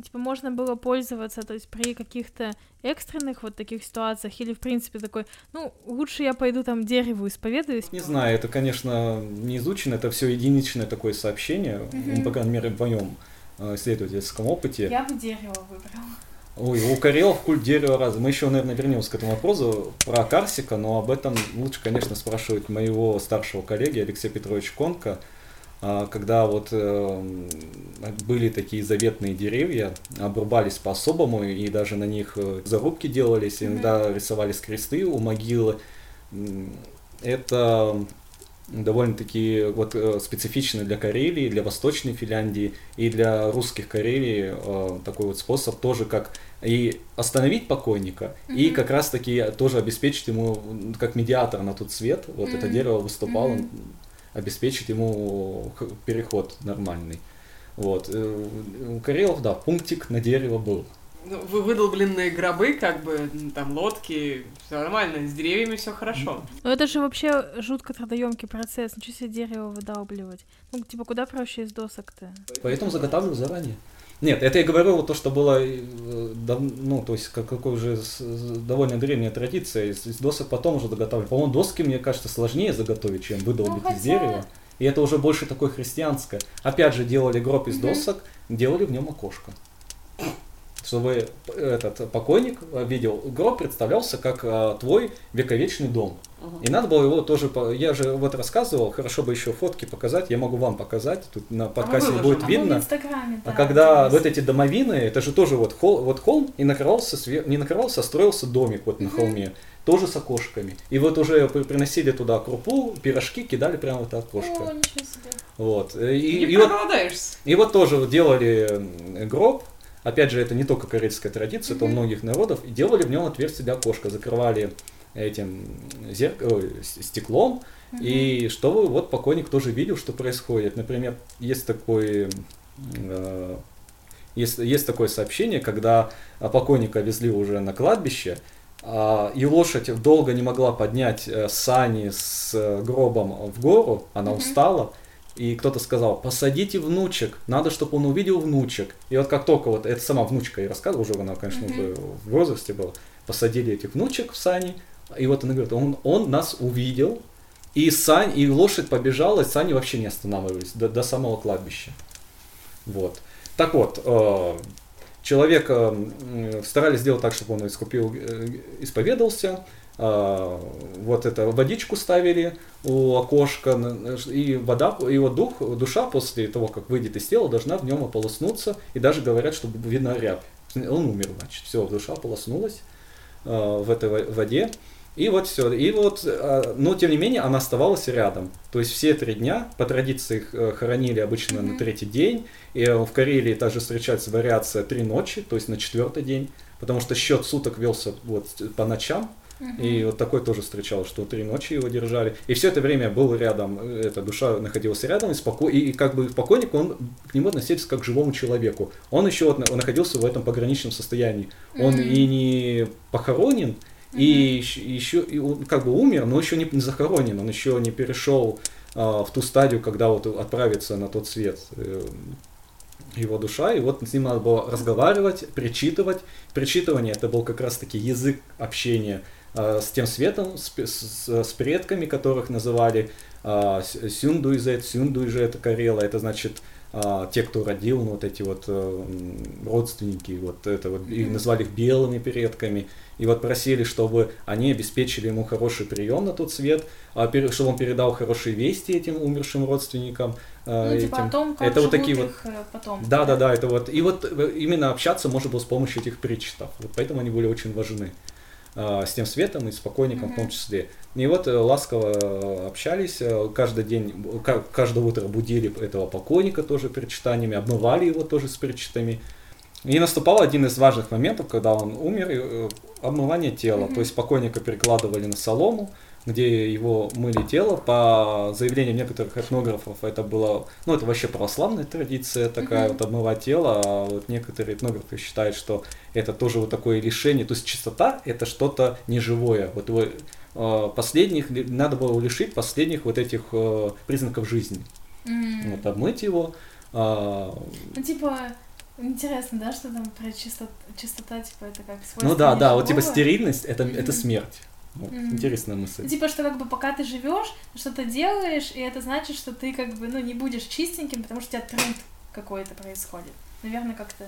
типа, можно было пользоваться, то есть при каких-то экстренных вот таких ситуациях, или, в принципе, такой, ну, лучше я пойду там дереву исповедуюсь. Не знаю, это, конечно, не изучено, это все единичное такое сообщение, Мгм. ну, по крайней мере, в моем э, исследовательском опыте. Я бы дерево выбрала. Ой, у Карелов культ дерева раз. Мы еще, наверное, вернемся к этому вопросу про Карсика, но об этом лучше, конечно, спрашивать моего старшего коллеги Алексея Петровича Конка. А, Когда вот э, были такие заветные деревья, обрубались по-особому, и даже на них э, зарубки делались, иногда рисовались кресты у могилы. Это довольно-таки вот э, специфично для Карелии, для Восточной Финляндии и для русских Карелии э, такой вот способ тоже как и остановить покойника, и Мгм. как раз-таки тоже обеспечить ему как медиатор на тот свет, вот это Мгм. дерево выступало, Мгм. Обеспечить ему переход нормальный. Вот. э, У Карелов, да, пунктик на дерево был. Ну, вы выдолбленные гробы, как бы, ну, там, лодки, все нормально, с деревьями все хорошо. Ну это же вообще жутко трудоемкий процесс. Ничего себе дерево выдалбливать. Ну, типа, куда проще из досок-то? Поэтому заготавливаю заранее. Нет, это я говорю вот то, что было, э, ну, то есть, как, какой уже довольно древняя традиция, из, из досок потом уже заготавливали. По-моему, доски, мне кажется, сложнее заготовить, чем выдолбить Ну, из хотя- дерева. И это уже больше такое христианское. Опять же, делали гроб из досок, делали в нем окошко. Чтобы этот покойник э, видел, гроб представлялся как э, твой вековечный дом. И надо было его тоже, я же вот рассказывал, хорошо бы еще фотки показать, я могу вам показать, тут на подкасте выложим. будет А видно. Инстаграме, А да, когда вот эти домовины, это же тоже вот, хол, вот холм, и накрывался, не накрывался, а строился домик вот на холме, тоже с окошками. И вот уже при- приносили туда крупу, пирожки, кидали прямо в это окошко. О. Вот. И, И, и вот, и вот тоже делали гроб, опять же, это не только корейская традиция, это у многих народов, и делали в нем отверстие для окошка, закрывали этим зерк- ой, с- стеклом, и чтобы вот покойник тоже видел, что происходит. Например, есть такой э, есть, есть такое сообщение, когда а, покойника везли уже на кладбище, а, и лошадь долго не могла поднять э, сани с э, гробом в гору, она устала, и кто-то сказал, посадите внучек, надо, чтобы он увидел внучек. И вот как только вот, это сама внучка и рассказывала, уже она, конечно, Мгм. уже в возрасте была, посадили этих внучек в сани, и вот она говорит, он, он нас увидел, и сань, и лошадь побежала, и сани вообще не останавливались до, до самого кладбища. Вот. Так вот, э, человека м, старались сделать так, чтобы он искупил, э, исповедался. Э, вот это водичку ставили у окошка, и вода, вот дух, душа после того, как выйдет из тела, должна в нем ополоснуться, и даже говорят, чтобы видно рябь. Он умер, значит, все, душа ополоснулась э, в этой во- воде. И вот все. И вот, э, но тем не менее, она оставалась рядом. То есть все три дня, по традиции их э, хоронили обычно на Мгм. третий день. И э, в Карелии также встречается вариация три ночи, то есть на четвертый день. Потому что счет суток велся вот по ночам. И вот такой тоже встречал, что три ночи его держали. И все это время был рядом, э, эта душа находилась рядом, и, споко... и, и как бы покойник, он к нему относился как к живому человеку. Он еще вот он находился в этом пограничном состоянии. Он Мгм. и не похоронен, и еще, и он как бы умер, но еще не, не захоронен, он еще не перешел а, в ту стадию, когда вот отправится на тот свет э, его душа, и вот с ним надо было разговаривать, причитывать. Причитывание это был как раз-таки язык общения с тем светом, с, с- с предками, которых называли с- сюндуйзет, сюндуйжет, карела, это значит а, те, кто родил, ну, вот эти вот э, родственники, вот это вот, и назвали их белыми предками, и вот просили, чтобы они обеспечили ему хороший прием на тот свет, а, чтобы он передал хорошие вести этим умершим родственникам. Ну, типа этим. о том, как это вот такие вот их э, потомки. да, да, да, это вот. И вот э, именно общаться можно было с помощью этих причтов. Вот поэтому они были очень важны. А, с тем светом и с покойником в том числе. И вот э, ласково э, общались, э, каждый день, каждое утро будили этого покойника тоже причитаниями, обмывали его тоже с причитами. И наступал один из важных моментов, когда он умер, обмывание тела. Мгм. То есть покойника перекладывали на солому, где его мыли тело. По заявлениям некоторых этнографов это было, ну это вообще православная традиция такая, Мгм. вот обмывать тело, а вот некоторые этнографы считают, что это тоже вот такое лишение. То есть чистота это что-то неживое. Вот его э, последних, надо было лишить последних вот этих э, признаков жизни. М. Вот обмыть его. а, Ну, типа, интересно, да, что там про чистот... чистота, типа, это как свойство ну да, да, вот типа стерильность это, это Мгм. Смерть. Вот, Мгм. Интересная мысль. Ну, типа, что как бы пока ты живешь, что-то делаешь, и это значит, что ты как бы, ну, не будешь чистеньким, потому что у тебя труд какой-то происходит. Наверное, как-то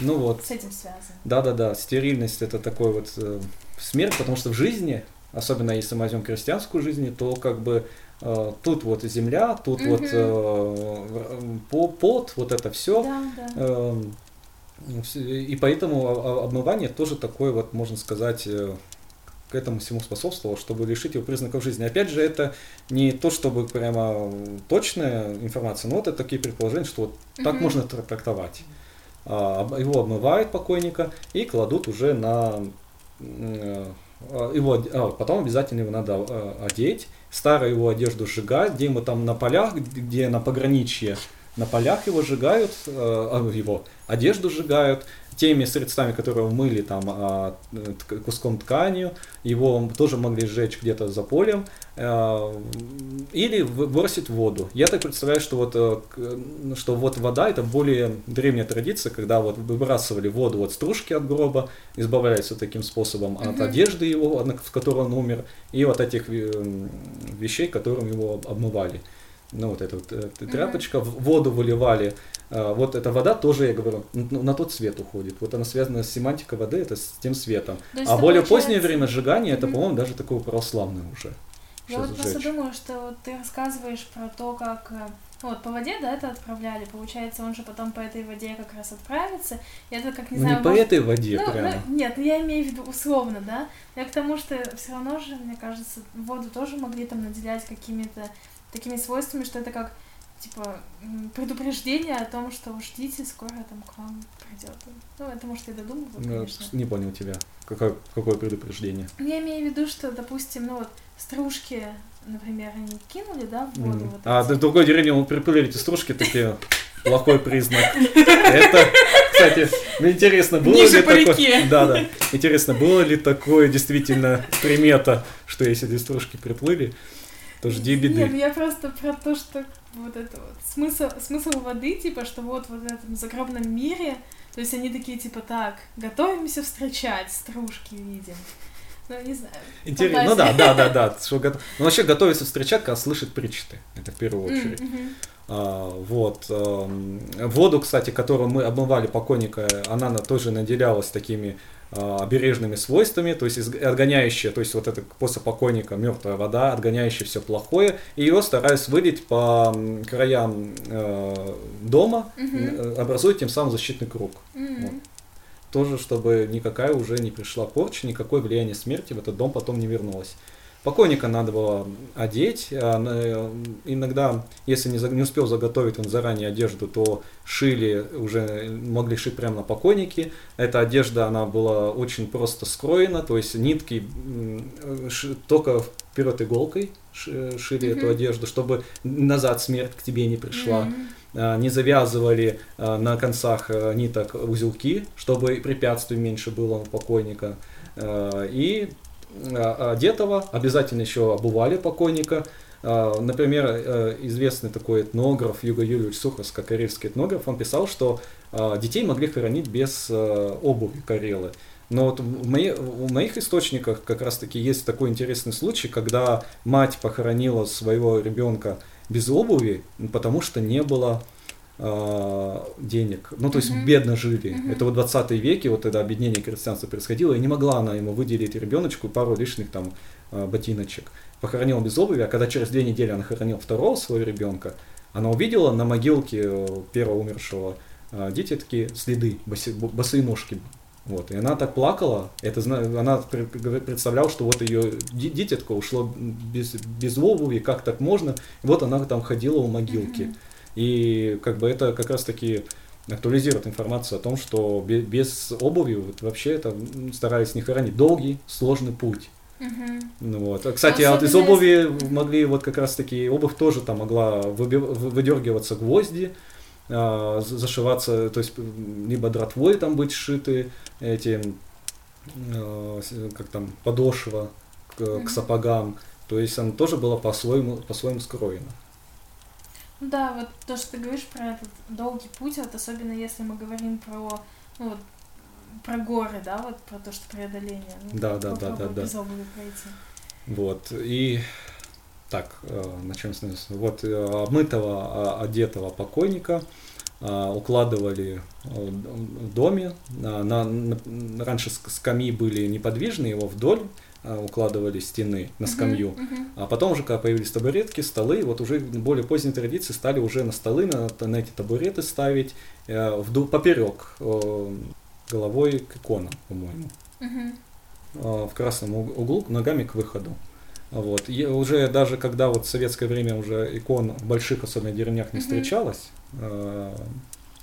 Ну вот. с этим связано. Да-да-да, стерильность это такой вот э, смерть, потому что в жизни, особенно если мы возьмем крестьянскую жизнь, то как бы э, тут вот земля, тут Мгм. вот э, по- пот, вот это все. Да, да. Эм, И поэтому обмывание тоже такое вот, можно сказать, э, к этому всему способствовало, чтобы лишить его признаков жизни. Опять же, это не то, чтобы прямо точная информация, но вот это такие предположения, что вот так Мгм. можно тр- трактовать. А, Его обмывают покойника и кладут уже на э, а, его, а, потом обязательно его надо э, одеть, старую его одежду сжигать, где ему там на полях, где на пограничье, на полях его сжигают, э, а, его одежду сжигают, теми средствами, которые мыли там а, куском тканью, его тоже могли сжечь где-то за полем, а, или бросить в воду. Я так представляю, что вот, э, что вот вода это более древняя традиция, когда вот выбрасывали воду от стружки от гроба, избавляясь таким способом от mm-hmm. одежды его, в которой он умер, и вот этих э, вещей, которым его обмывали ну вот эта вот эта тряпочка, mm-hmm. в воду выливали. А, вот эта вода тоже, я говорю, на тот свет уходит. Вот она связана с семантикой воды, это с тем светом. а более получается... позднее время сжигания, mm-hmm. это, по-моему, даже такое православное уже. Я вот просто думаю, что ты рассказываешь про то, как э, ну, вот по воде, да, это отправляли. Получается, он же потом по этой воде как раз отправится. И это как, не ну, знаю... не по этой воде ну, прямо. Ну, нет, ну я имею в виду условно, да. Я к тому, что все равно же, мне кажется, воду тоже могли там наделять какими-то такими свойствами, что это как типа предупреждение о том, что ждите, скоро там к вам придет. Ну, это может я додумываю, ну, конечно. Не понял тебя. Какое, какое предупреждение? Я имею в виду, что, допустим, ну вот стружки, например, они кинули, да, в воду. Mm. Вот а эти. другой деревне приплыли эти стружки, такие плохой признак. Это, кстати, мне интересно, было Ниже ли такое... Да, да. Интересно, было ли такое действительно примета, что если эти стружки приплыли, то жди беды. Нет, я просто про то, что вот это вот смысл, смысл воды, типа, что вот, вот в этом загробном мире, то есть они такие, типа, так, готовимся встречать, стружки видим. Ну, не знаю. Интересно. Ну да, да, да, да. Что го... Ну, вообще готовится встречать, когда слышит причты. Это в первую очередь. Mm-hmm. А, вот. А, воду, кстати, которую мы обмывали покойника, она тоже наделялась такими а, обережными свойствами, то есть отгоняющая, то есть вот это после покойника мертвая вода, отгоняющая все плохое, и ее стараюсь вылить по краям э, дома, угу. образуя тем самым защитный круг. Угу. Вот. Тоже, чтобы никакая уже не пришла порча, никакое влияние смерти в этот дом потом не вернулось. Покойника надо было одеть. А, иногда, если не, не успел заготовить он заранее одежду, то шили, уже могли шить прямо на покойнике. Эта одежда, она была очень просто скроена, то есть нитки только вперед иголкой шили mm-hmm. эту одежду, чтобы назад смерть к тебе не пришла. Mm-hmm. Не завязывали на концах ниток узелки, чтобы препятствий меньше было у покойника. И а, одетого, обязательно еще обували покойника. А, например, э, известный такой этнограф Юга Юрьевич Сухарско, карельский этнограф, он писал, что детей могли хоронить без э, обуви карелы. Но вот в, мои, в моих источниках как раз таки есть такой интересный случай, когда мать похоронила своего ребенка без обуви, потому что не было а, денег. Ну, то есть uh-huh. бедно жили. Uh-huh. Это вот 20 веке, вот тогда объединение крестьянства происходило, и не могла она ему выделить ребеночку пару лишних там а, ботиночек. Похоронила без обуви, а когда через две недели она хоронила второго своего ребенка, она увидела на могилке э, первого умершего а, дети такие следы, боси, босые ножки. Вот, и она так плакала, это, она представляла, что вот ее дитятка ушло без, без обуви, как так можно, и вот она там ходила у могилки. Uh-huh. И как бы это как раз таки актуализирует информацию о том, что без обуви вообще это старались не хоронить. Долгий, сложный путь. Ну, вот. Кстати, а вот из обуви могли вот как раз таки обувь тоже там могла выдергиваться гвозди, а, зашиваться, то есть либо дратвой там быть сшиты эти, а, как там, подошва к, к сапогам. То есть она тоже была по-своему, по-своему скроена. Ну да, вот то, что ты говоришь про этот долгий путь, вот особенно если мы говорим про, ну вот, про горы, да, вот про то, что преодоление. Ну, да, да, да, да, да. Без обуви пройти. Вот, и так, э, начнем с Вот э, обмытого, а, одетого покойника э, укладывали в доме. На, на, раньше скамьи были неподвижные, его вдоль а, укладывали стены на скамью. Uh-huh, uh-huh. А потом уже, когда появились табуретки, столы, вот уже более поздние традиции стали уже на столы, на, на эти табуреты ставить э, в, поперек э, головой к иконам, по-моему. Uh-huh. В красном углу, ногами к выходу. Вот. И уже даже когда вот в советское время уже икон в больших, особенно деревнях, не uh-huh. встречалось, э,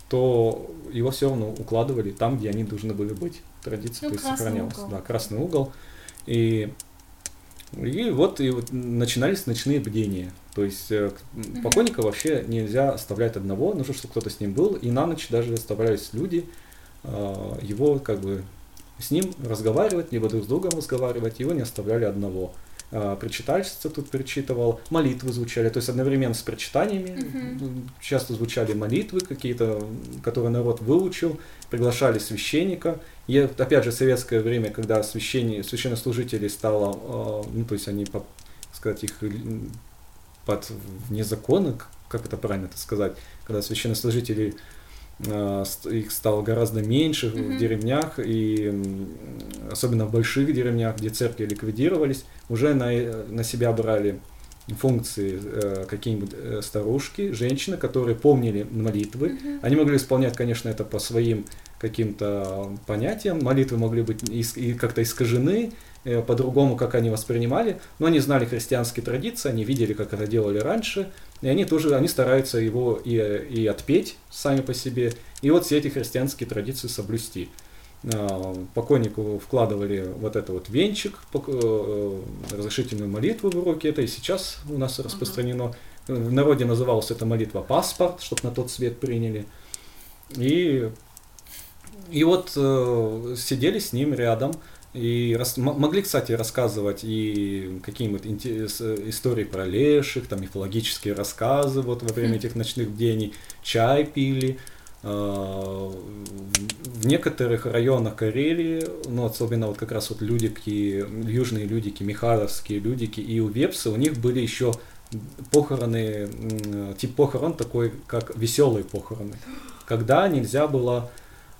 то его все равно укладывали там, где они должны были быть. Традиция ну, то есть сохранялась. Угол. Да, красный угол. И, и вот и вот начинались ночные бдения. То есть э, покойника вообще нельзя оставлять одного, нужно, чтобы кто-то с ним был. И на ночь даже оставлялись люди, э, его как бы с ним разговаривать, либо друг с другом разговаривать, его не оставляли одного. Э, причитальщица тут перечитывал, молитвы звучали, то есть одновременно с прочитаниями Мгм. часто звучали молитвы какие-то, которые народ выучил, приглашали священника. И опять же, в советское время, когда священни, священнослужителей стало, э, ну, то есть они, по- сказать, их под вне закона, как это правильно это сказать, когда священнослужителей э, их стало гораздо меньше Мгм. в деревнях, и особенно в больших деревнях, где церкви ликвидировались, уже на, на себя брали функции э, какие-нибудь э, старушки, женщины, которые помнили молитвы. Мгм. Они могли исполнять, конечно, это по своим каким-то понятиям. Молитвы могли быть ис- и как-то искажены, э, по-другому, как они воспринимали, но они знали христианские традиции, они видели, как это делали раньше, и они тоже, они стараются его и, и отпеть сами по себе, и вот все эти христианские традиции соблюсти. А, Покойнику вкладывали вот это вот венчик, э, разрешительную молитву в уроки, это и сейчас у нас распространено. В народе называлась эта молитва паспорт, чтобы на тот свет приняли. И, и вот э, сидели с ним рядом, и рас- могли, кстати, рассказывать и какие-нибудь истории про леших, там мифологические рассказы вот во время этих ночных бдений, чай пили. А, В некоторых районах Карелии, ну, особенно вот как раз вот людики, южные людики, михайловские людики и у Вепсы, у них были еще похороны, тип похорон такой, как веселые похороны, когда нельзя было,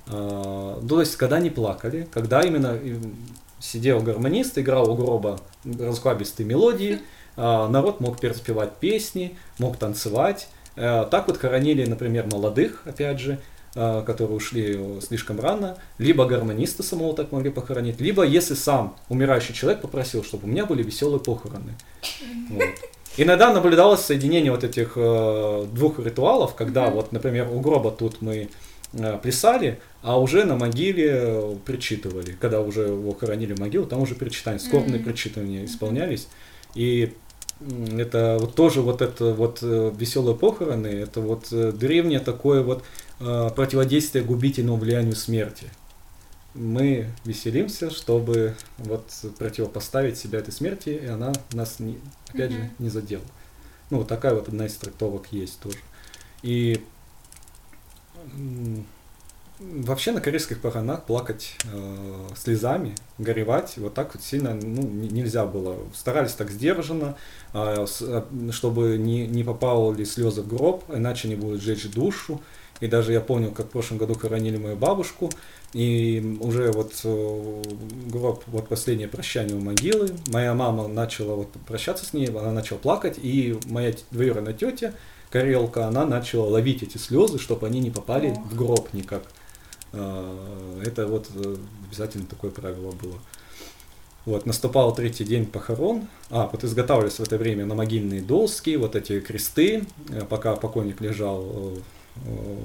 а, ну, то есть, когда не плакали, когда именно м, сидел гармонист, играл у гроба разхлабистые мелодии, народ мог переспевать песни, мог танцевать. Э, Так вот хоронили, например, молодых, опять же, э, которые ушли слишком рано, либо гармониста самого так могли похоронить, либо если сам умирающий человек попросил, чтобы у меня были веселые похороны. Вот. Иногда наблюдалось соединение вот этих э, двух ритуалов, когда вот, например, у гроба тут мы э, плясали, а уже на могиле причитывали. Когда уже его хоронили в могилу, там уже причитания, скорбные причитывания исполнялись. И это вот тоже вот это вот веселые похороны, это вот э, древнее такое вот э, противодействие губительному влиянию смерти. Мы веселимся, чтобы вот противопоставить себя этой смерти, и она нас, не, опять же, Мгм. не задела. Ну, вот такая вот одна из трактовок есть тоже. И вообще на корейских похоронах плакать э, слезами, горевать, вот так вот сильно ну, не- нельзя было. Старались так сдержанно, а, с- а, чтобы не, не попало ли слезы в гроб, иначе они будут сжечь душу. И даже я помню, как в прошлом году хоронили мою бабушку, и уже вот э, гроб, вот последнее прощание у могилы, моя мама начала вот прощаться с ней, она начала плакать, и моя двоюродная тетя, Карелка, она начала ловить эти слезы, чтобы они не попали Ох. в гроб никак. А, Это вот э, обязательно такое правило было. Вот, наступал третий день похорон, а, вот изготавливались в это время на могильные доски, вот эти кресты, э, пока покойник лежал э, э,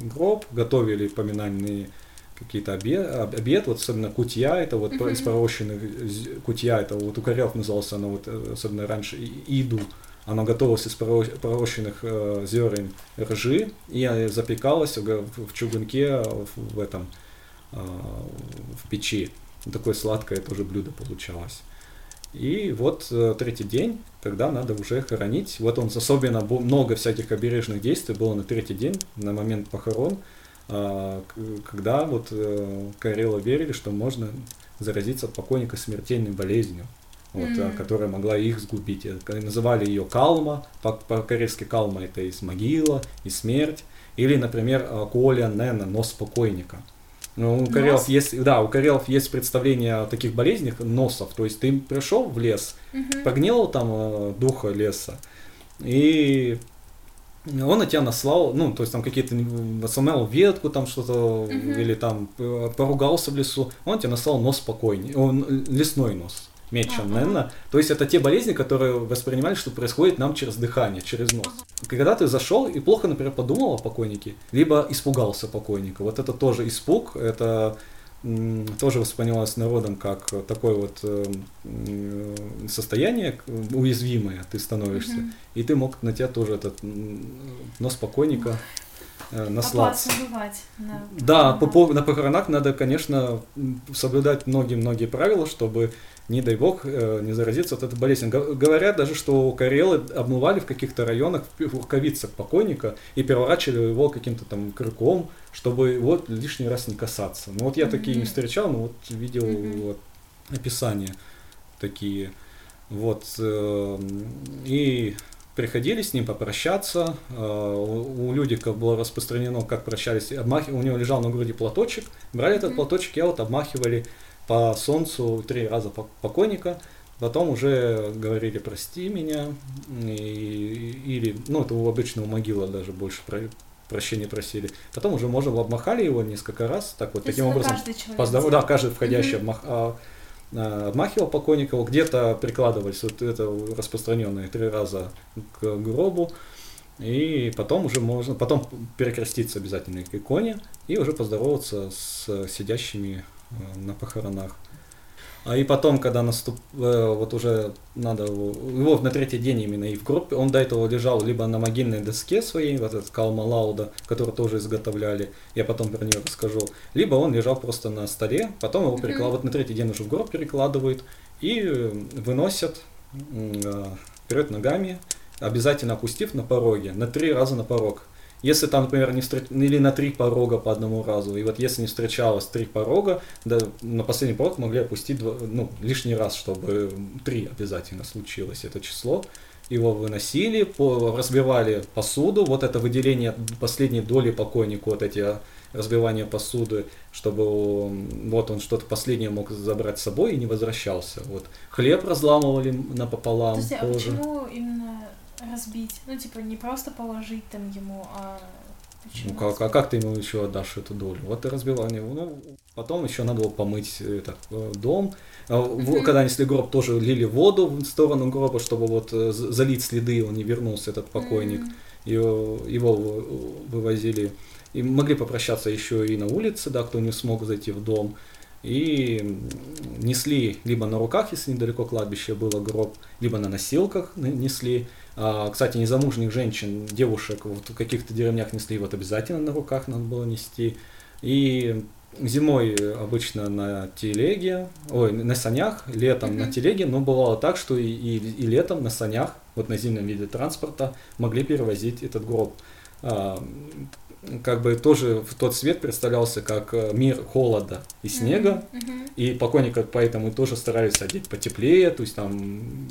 в гроб, готовили поминальные какие-то обед, обед, вот особенно кутья, это вот Мгм. из пророщенных кутья, это вот у корев назывался она вот, особенно раньше, иду, она готовилась из проро- пророщенных э, зерен ржи и запекалась в, чугунке э, в, этом, э, в печи. Такое сладкое тоже блюдо получалось. И вот третий день, когда надо уже хоронить. Вот он особенно много всяких обережных действий было на третий день, на момент похорон, когда вот Карелы верили, что можно заразиться от покойника смертельной болезнью, вот, М. которая могла их сгубить. Э, Называли ее калма, по- по-корейски калма это из могила, и смерть. Или, например, а, Коля Нена, нос покойника. Ну, у Нос? карелов есть, да, у карелов есть представление о таких болезнях носов. То есть ты пришел в лес, Мгм. погнил там э, духа леса, и он на тебя наслал, ну, то есть там какие-то, сломал ветку там что-то, Мгм. или там э, поругался в лесу, он тебе наслал нос спокойней, он лесной нос, Ага. наверное. То есть это те болезни, которые воспринимали, что происходит нам через дыхание, через нос. Когда ты зашел и плохо, например, подумал о покойнике, либо испугался покойника, вот это тоже испуг, это тоже воспринималось народом как такое вот э, м, состояние уязвимое ты становишься, Мгм. и ты мог на тебя тоже этот нос покойника э, наслаться. Опасно бывать. На... Да, Ага. по на похоронах надо, конечно, соблюдать многие-многие правила, чтобы, не дай бог, э, не заразиться от этой болезни. Го- Говорят даже, что карелы обмывали в каких-то районах в рукавицах покойника и переворачивали его каким-то там крюком, чтобы его лишний раз не касаться. Ну вот я такие не встречал, но вот видел Мгм. вот описания такие. Вот. э, И приходили с ним попрощаться. Э, У Людика было распространено, как прощались. Обмахи... У него лежал на груди платочек. Брали этот платочек и вот обмахивали по солнцу три раза по- покойника. Потом уже говорили «прости меня». И- Или, ну, это у обычного могила даже больше про- прощения просили. Потом уже можно обмахали его несколько раз. Так вот, То таким образом каждый человек? Да, каждый входящий Мгм. обмах- а, а, обмахивал покойника, его где-то прикладывались, вот это распространенное три раза к гробу, и потом уже можно, потом перекреститься обязательно к иконе и уже поздороваться с сидящими на похоронах. А и потом, когда наступ, э, вот уже надо его, его на третий день именно и в гроб, он до этого лежал либо на могильной доске своей, вот этот Калма Лауда, который тоже изготовляли, я потом про нее расскажу, либо он лежал просто на столе, потом его перекладывают, вот на третий день уже в гроб перекладывают и э, выносят э, вперед ногами, обязательно опустив на пороге, на три раза на порог. Если там, например, не встреч... или на три порога по одному разу, и вот если не встречалось три порога, да, на последний порог могли опустить два- ну, лишний раз, чтобы три обязательно случилось это число. Его выносили, по... разбивали посуду, вот это выделение последней доли покойнику, вот эти а, разбивания посуды, чтобы вот он что-то последнее мог забрать с собой и не возвращался. Вот хлеб разламывали напополам Подожди, а тоже. почему именно разбить? Ну, типа, не просто положить там ему, а почему? Ну как, а как ты ему еще отдашь эту долю? Вот и разбивание. Ну, потом еще надо было помыть этот э, дом. А. Когда несли гроб, тоже лили воду в сторону гроба, чтобы вот э, залить следы, он не вернулся, этот покойник. М, Его, его вы- вывозили. И могли попрощаться еще и на улице, да, кто не смог зайти в дом. И несли либо на руках, если недалеко кладбище было гроб, либо на носилках несли. А, кстати, незамужних женщин, девушек вот в каких-то деревнях несли вот обязательно на руках надо было нести. И зимой обычно на телеге, ой, на санях, летом на Мгм. телеге, но бывало так, что и, и, и летом на санях, вот на зимнем виде транспорта, могли перевозить этот гроб. Как бы тоже в тот свет представлялся как э, мир холода и снега, мгм. и покойника поэтому тоже старались одеть потеплее, то есть там...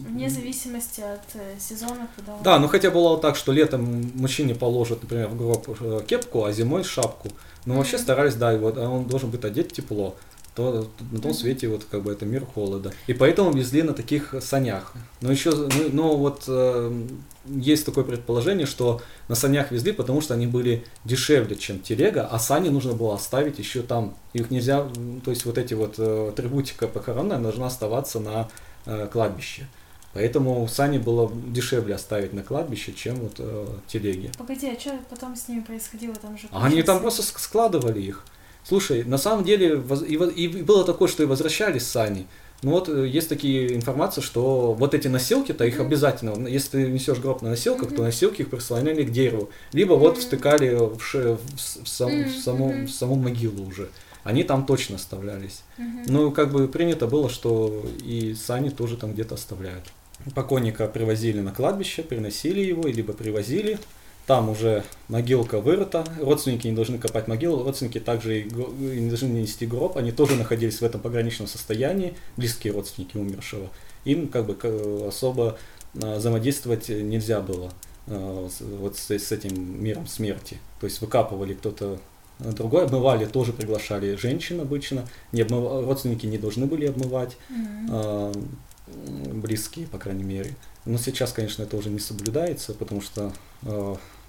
Вне зависимости от э, сезона, когда он- Да, ну хотя было так, что летом мужчине положат, например, в гроб э, кепку, а зимой шапку. Но вообще Мгм. старались, да, вот а он должен быть одет тепло. То на том свете вот как бы это мир холода. И поэтому везли на таких санях. Но еще, ну, но вот э, есть такое предположение, что на санях везли, потому что они были дешевле, чем телега, а сани нужно было оставить еще там. Их нельзя, то есть вот эти вот э, атрибутика похоронная должна оставаться на э, кладбище. Поэтому сани было дешевле оставить на кладбище, чем вот э, телеги. Погоди, а что потом с ними происходило? Там же А они там просто ск- складывали их. Слушай, на самом деле и, и было такое, что и возвращались сани. Ну вот э, есть такие информации, что вот эти носилки-то их обязательно, если ты несешь гроб на носилках, то носилки их прислоняли к дереву, либо вот Мгм. встыкали в, ше- в сам- в саму, в саму могилу уже. Они там точно оставлялись. Ну, как бы принято было, что и сани тоже там где-то оставляют. Покойника привозили на кладбище, приносили его, либо привозили. Там уже могилка вырыта, родственники не должны копать могилу, родственники также и не должны нести гроб, они тоже находились в этом пограничном состоянии, близкие родственники умершего. Им как бы особо а, взаимодействовать нельзя было с- вот с, с этим миром смерти. То есть выкапывали кто-то другой, обмывали, тоже приглашали женщин обычно, не обмыва- родственники не должны были обмывать м, близкие, по крайней мере. Но сейчас, конечно, это уже не соблюдается, потому что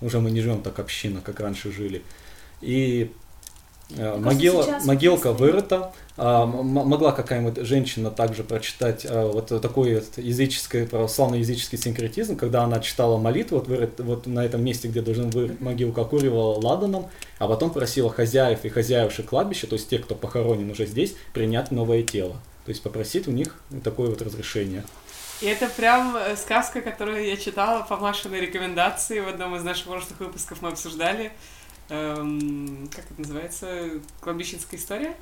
уже мы не живем так общинно, как раньше жили. И могила, кажется, сейчас могилка вырыта. А, могла какая-нибудь женщина также прочитать а, вот такой вот языческий, православный языческий синкретизм, когда она читала молитву вот, вырыт- вот на этом месте, где должен вырыть могилку, окуривала ладаном, а потом просила хозяев и хозяевши кладбища, то есть тех, кто похоронен уже здесь, принять новое тело. То есть попросить у них такое вот разрешение. И это прям э, сказка, которую я читала по Машиной рекомендации в одном из наших прошлых выпусков мы обсуждали. эм, как это называется, кладбищенская история?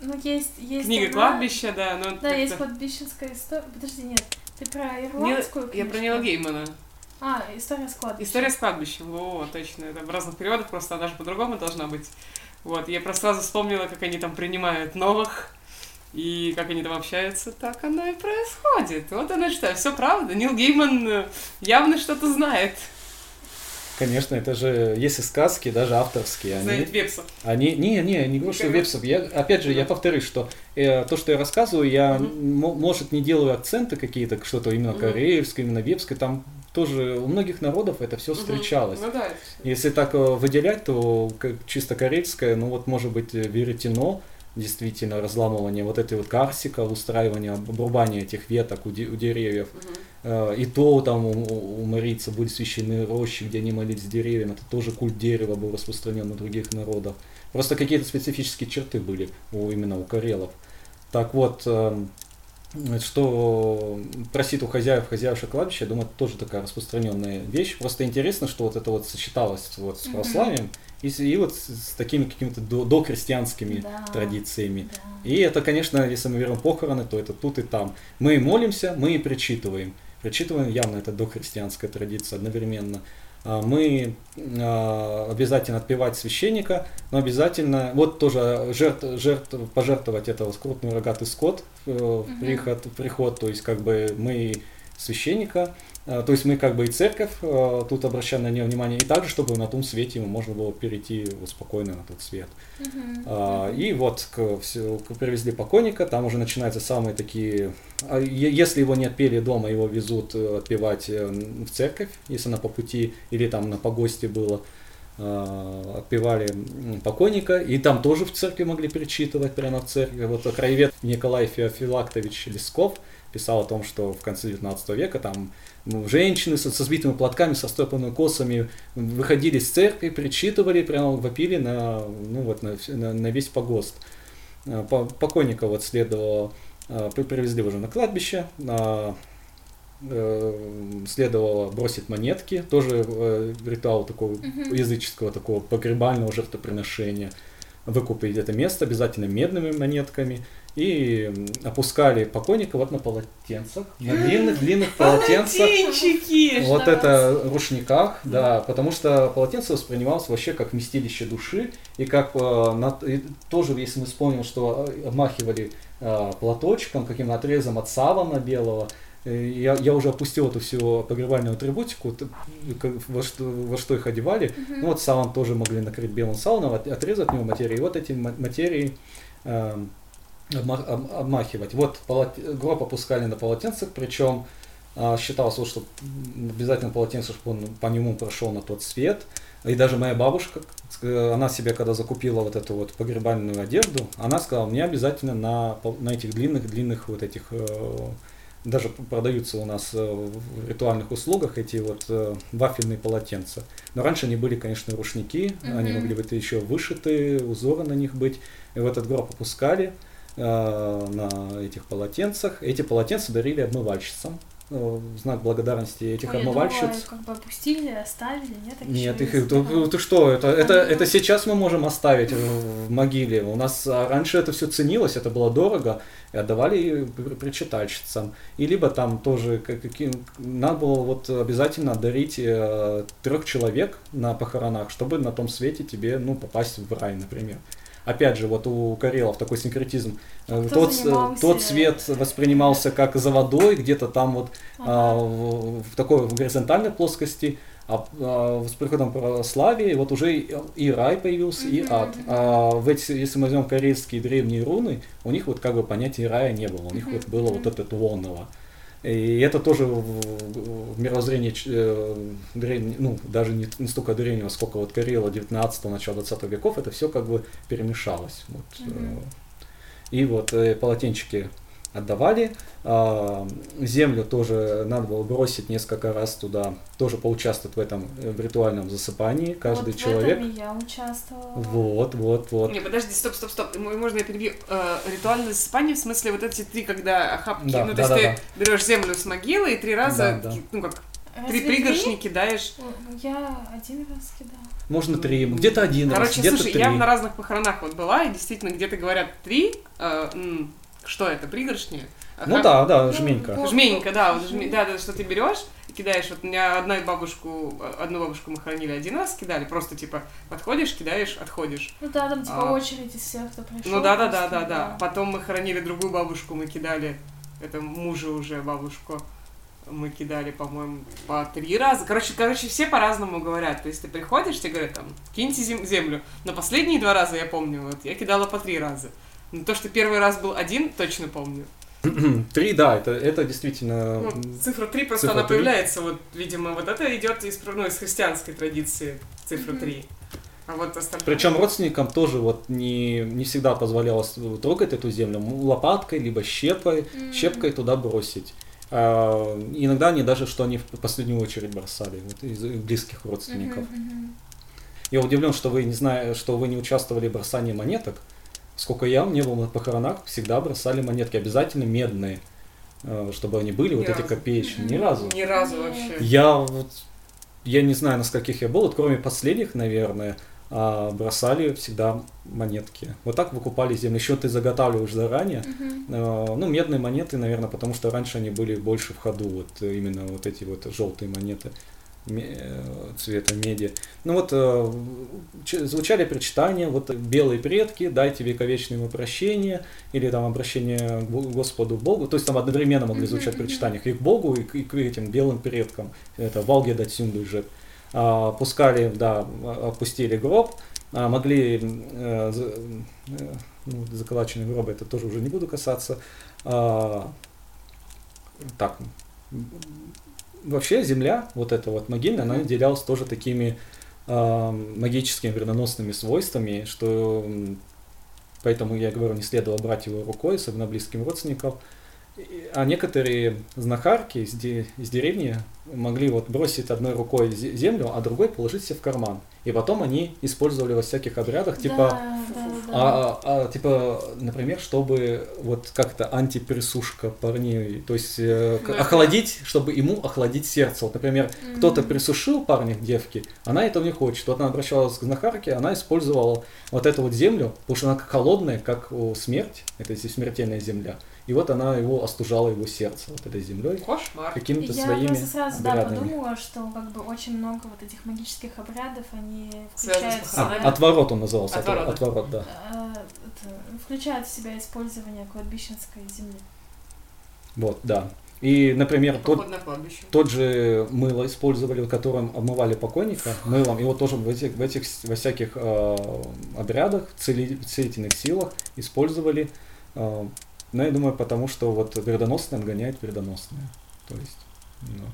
Ну, есть... есть Книга она- кладбища, да, но Да, есть кладбищенская история. Подожди, нет. Ты про Не- ирландскую Я книжку? про Нила Геймана. А, история с кладбищем. История с кладбищем, во, точно. Это в разных переводах, просто она же по-другому должна быть. Вот, я просто сразу вспомнила, как они там принимают новых, и как они там общаются. Так оно и происходит. Вот оно что, все правда. Нил Гейман э, явно что-то знает. Конечно, это же, если сказки, даже авторские, они, Знает Вепса. они, не, не, не говорю, что вебсов, я, опять же, я повторюсь, что э, то, что я рассказываю, я, м- может, не делаю акценты какие-то, что-то именно Мгм. кореевское, именно вебское, там тоже у многих народов это все встречалось. Ну да. Если так э, выделять, то чисто корейское, ну вот может быть э, веретено, действительно разламывание вот этой вот карсика, устраивание, обрубание этих веток у, де- у деревьев. Э, И то там у, у- марийцев были священные рощи, где они молились с деревьями. Это тоже культ дерева был распространен на других народах. Просто какие-то специфические черты были у, именно у карелов. Так вот, эм, что просит у хозяев хозяюшек кладбища, я думаю, это тоже такая распространенная вещь. Просто интересно, что вот это вот сочеталось вот с православием и, и вот с, с такими какими-то до- докрестьянскими Да. традициями. Да. И это, конечно, если мы берем похороны, то это тут и там. Мы молимся, мы и причитываем. Причитываем явно это дохристианская традиция одновременно. А, Мы а, обязательно отпевать священника, но обязательно, вот тоже жертв, жертв, пожертвовать это вот крупный рогатый скот э, в Мгм. приход, в приход, то есть как бы мы священника, то есть мы как бы и церковь, а, тут обращаем на нее внимание, и также, чтобы на том свете ему можно было перейти вот спокойно на тот свет. А, И вот к, всё- к- привезли покойника, там уже начинаются самые такие... а, Если его не отпели дома, его везут э, отпевать э, в церковь, если она по пути или там на погосте было. Отпевали покойника, и там тоже в церкви могли перечитывать прямо в церкви. Вот краевед Николай Феофилактович Лесков писал о том, что в конце 19 века там ну, женщины со, со сбитыми платками, со стопанными косами выходили из церкви, причитывали, прямо вопили на, ну, вот, на, на- на весь погост. А, по- Покойника вот следовало, а, при- привезли уже на кладбище, а, э, следовало бросить монетки, тоже э, ритуал такого Мгм. языческого, такого погребального жертвоприношения. Выкупить это место обязательно медными монетками и опускали покойника вот на полотенцах, на длинных-длинных полотенцах. Полотенчики! Вот это рушниках, да, потому что полотенце воспринималось вообще как вместилище души, и как э, и тоже, если мы вспомним, что э, обмахивали э, платочком, каким отрезом от савана белого, я, я уже опустил эту всю погребальную атрибутику, во что, во что их одевали. Мгм. Ну вот саван тоже могли накрыть белым саваном, от- отрезать от него материи, и вот эти ма- материи э, об- обмахивать. Вот гроб опускали на полотенцах, причем а, считалось, вот, что обязательно полотенце, чтобы он по нему прошел на тот свет. И даже моя бабушка, э, она себе когда закупила вот эту вот погребальную одежду, она сказала, мне обязательно на, на этих длинных-длинных вот этих, э, даже продаются у нас э, в ритуальных услугах эти вот вафельные полотенца. Но раньше они были, конечно, рушники, они Мгм. могли быть еще вышиты, узоры на них быть. И в этот гроб опускали на этих полотенцах. Эти полотенца дарили обмывальщицам. э, в знак благодарности этих Ой, я обмывальщиц. думала, как бы опустили, оставили, нет? Так Нет, их, ты, забирают. ты что, это, это, это сейчас мы можем оставить в, в могиле. У нас а, раньше это все ценилось, это было дорого, и отдавали при- причитальщицам. И либо там тоже, как, каким, надо было вот обязательно дарить э, трех человек на похоронах, чтобы на том свете тебе, ну, попасть в рай, например. Опять же, вот у Карелов такой синкретизм. Э, Кто Тот, занимался- тот цвет воспринимался как за водой, где-то там вот а, Ага. в, в такой в горизонтальной плоскости, а, а, с приходом православия вот уже и, и рай появился, и Мгм, ад. А в эти, если мы возьмем корейские древние руны, у них вот как бы понятия рая не было, у них Мгм, вот было вот мгм. это лоново. И это тоже в, мировоззрении э, древне- ну, даже не, не столько древнего, сколько вот Карела 19 начала 20 веков, это все как бы перемешалось. Вот, Мгм. и вот э, полотенчики отдавали. А, землю тоже надо было бросить несколько раз туда, тоже поучаствовать в этом э, в ритуальном засыпании, каждый вот человек. В этом и я участвовала. Вот, вот, вот. Не, подожди, стоп, стоп, стоп. Можно я перебью? Э, ритуальное засыпание, в смысле, вот эти три, когда охапки, Да, ну, то да, есть да, ты берешь землю с могилы и три раза, Да, да. ну, как Три Разве пригоршни кидаешь. Ну, Я один раз кидала. Можно три, где-то один раз, Короче, где-то слушай, три. я на разных похоронах вот была, и действительно где-то говорят три. э, что это, пригоршни? А Ну как- да, да, Ну, жменька. вот. Жменька, да, вот жме- да, да, что ты берешь и кидаешь. Вот у меня одну бабушку, одну бабушку мы хоронили один раз, кидали, просто типа подходишь, кидаешь, отходишь. Ну да, там типа А. очередь из всех, кто пришел. Ну да, да, да, да, да. Потом мы хоронили другую бабушку, мы кидали, это мужа уже бабушку, мы кидали, по-моему, по три раза. Короче, короче, все по-разному говорят. То есть ты приходишь, тебе говорят там, киньте зем- землю. Но последние два раза я помню, вот я кидала по три раза. Но то, что первый раз был один, точно помню. Три, да, это, это действительно... Ну, цифра 3 просто цифра она три. появляется, вот, видимо, вот это идет из, ну, из христианской традиции, цифра. 3. А вот остальное... Причем родственникам тоже вот не, не всегда позволялось трогать эту землю лопаткой, либо щепой, М. щепкой туда бросить. А, иногда они даже, что они в последнюю очередь бросали, вот, из близких родственников. Мгм. Я удивлен, что вы не знаю, что вы не участвовали в бросании монеток. Сколько я не был на похоронах, всегда бросали монетки, обязательно медные, э, чтобы они были, Ни вот эти разу. копеечные. Ни Мгм. разу. Ни разу вообще. Я вот, я не знаю, на скольких я был, вот кроме последних, наверное, а, бросали всегда монетки. Вот так выкупали землю. Еще ты заготавливаешь заранее. Э, Ну, медные монеты, наверное, потому что раньше они были больше в ходу, вот именно вот эти вот желтые монеты цвета меди. Ну вот э, звучали причитания, вот белые предки, дайте вековечное ему прощение, или там обращение к Господу Богу, то есть там одновременно могли звучать причитания и к Богу, и к, и к этим белым предкам, это Валге Датсюндуджет. А, Пускали, да, опустили гроб, а, могли э, э, ну, заколаченные гробы, это тоже уже не буду касаться. А, так, вообще земля, вот эта вот могильная, она наделялась тоже такими а, магическими вредоносными свойствами, что поэтому я говорю, не следовало брать его рукой, особенно близким родственникам. А некоторые знахарки из, де- из деревни могли вот бросить одной рукой зе- землю, а другой положить себе в карман. И потом они использовали во всяких обрядах, типа Да, да, да, да. а, а, типа, например, чтобы вот как-то антипересушка парней, то есть э, Ну, охладить, чтобы ему охладить сердце. Вот, например, кто-то Мгм. присушил парня к девке, она этого не хочет. Вот она обращалась к знахарке, она использовала вот эту вот землю, потому что она холодная, как о, смерть, это здесь смертельная земля. И вот она его остужала его сердце вот этой землей Кошмар. какими-то Я своими просто сразу да, подумала, что как бы очень много вот этих магических обрядов, они включают в А, отворот он назывался, Отворот, отворот, да. э, это, включают в себя использование кладбищенской земли. Вот, да. И, например, тот, тот же мыло использовали, которым обмывали покойника мылом, его тоже в этих, в этих во всяких э, обрядах, цели, целительных силах использовали. э, но я думаю, потому что вот вредоносное отгоняет вредоносное. То есть, ну, вот.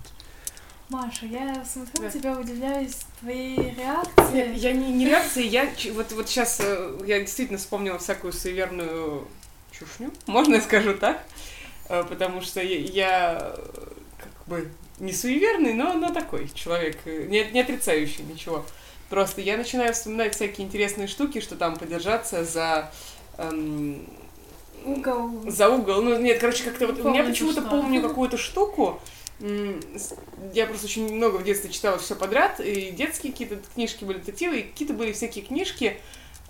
Маша, я смотрю на Да. тебя, удивляюсь твоей Я, реакции. я не, не реакции, я вот, вот сейчас я действительно вспомнила всякую суеверную чушню, можно я скажу так, Э, потому что я, я, э, как бы не суеверный, но, но такой человек, э, не, не отрицающий ничего. Просто я начинаю вспоминать всякие интересные штуки, что там подержаться за эм, Угол. за угол. Ну, нет, короче, как-то вот... Меня помню, почему-то что. помню какую-то штуку. Я просто очень много в детстве читала все подряд, и детские какие-то книжки были детективы, и какие-то были всякие книжки,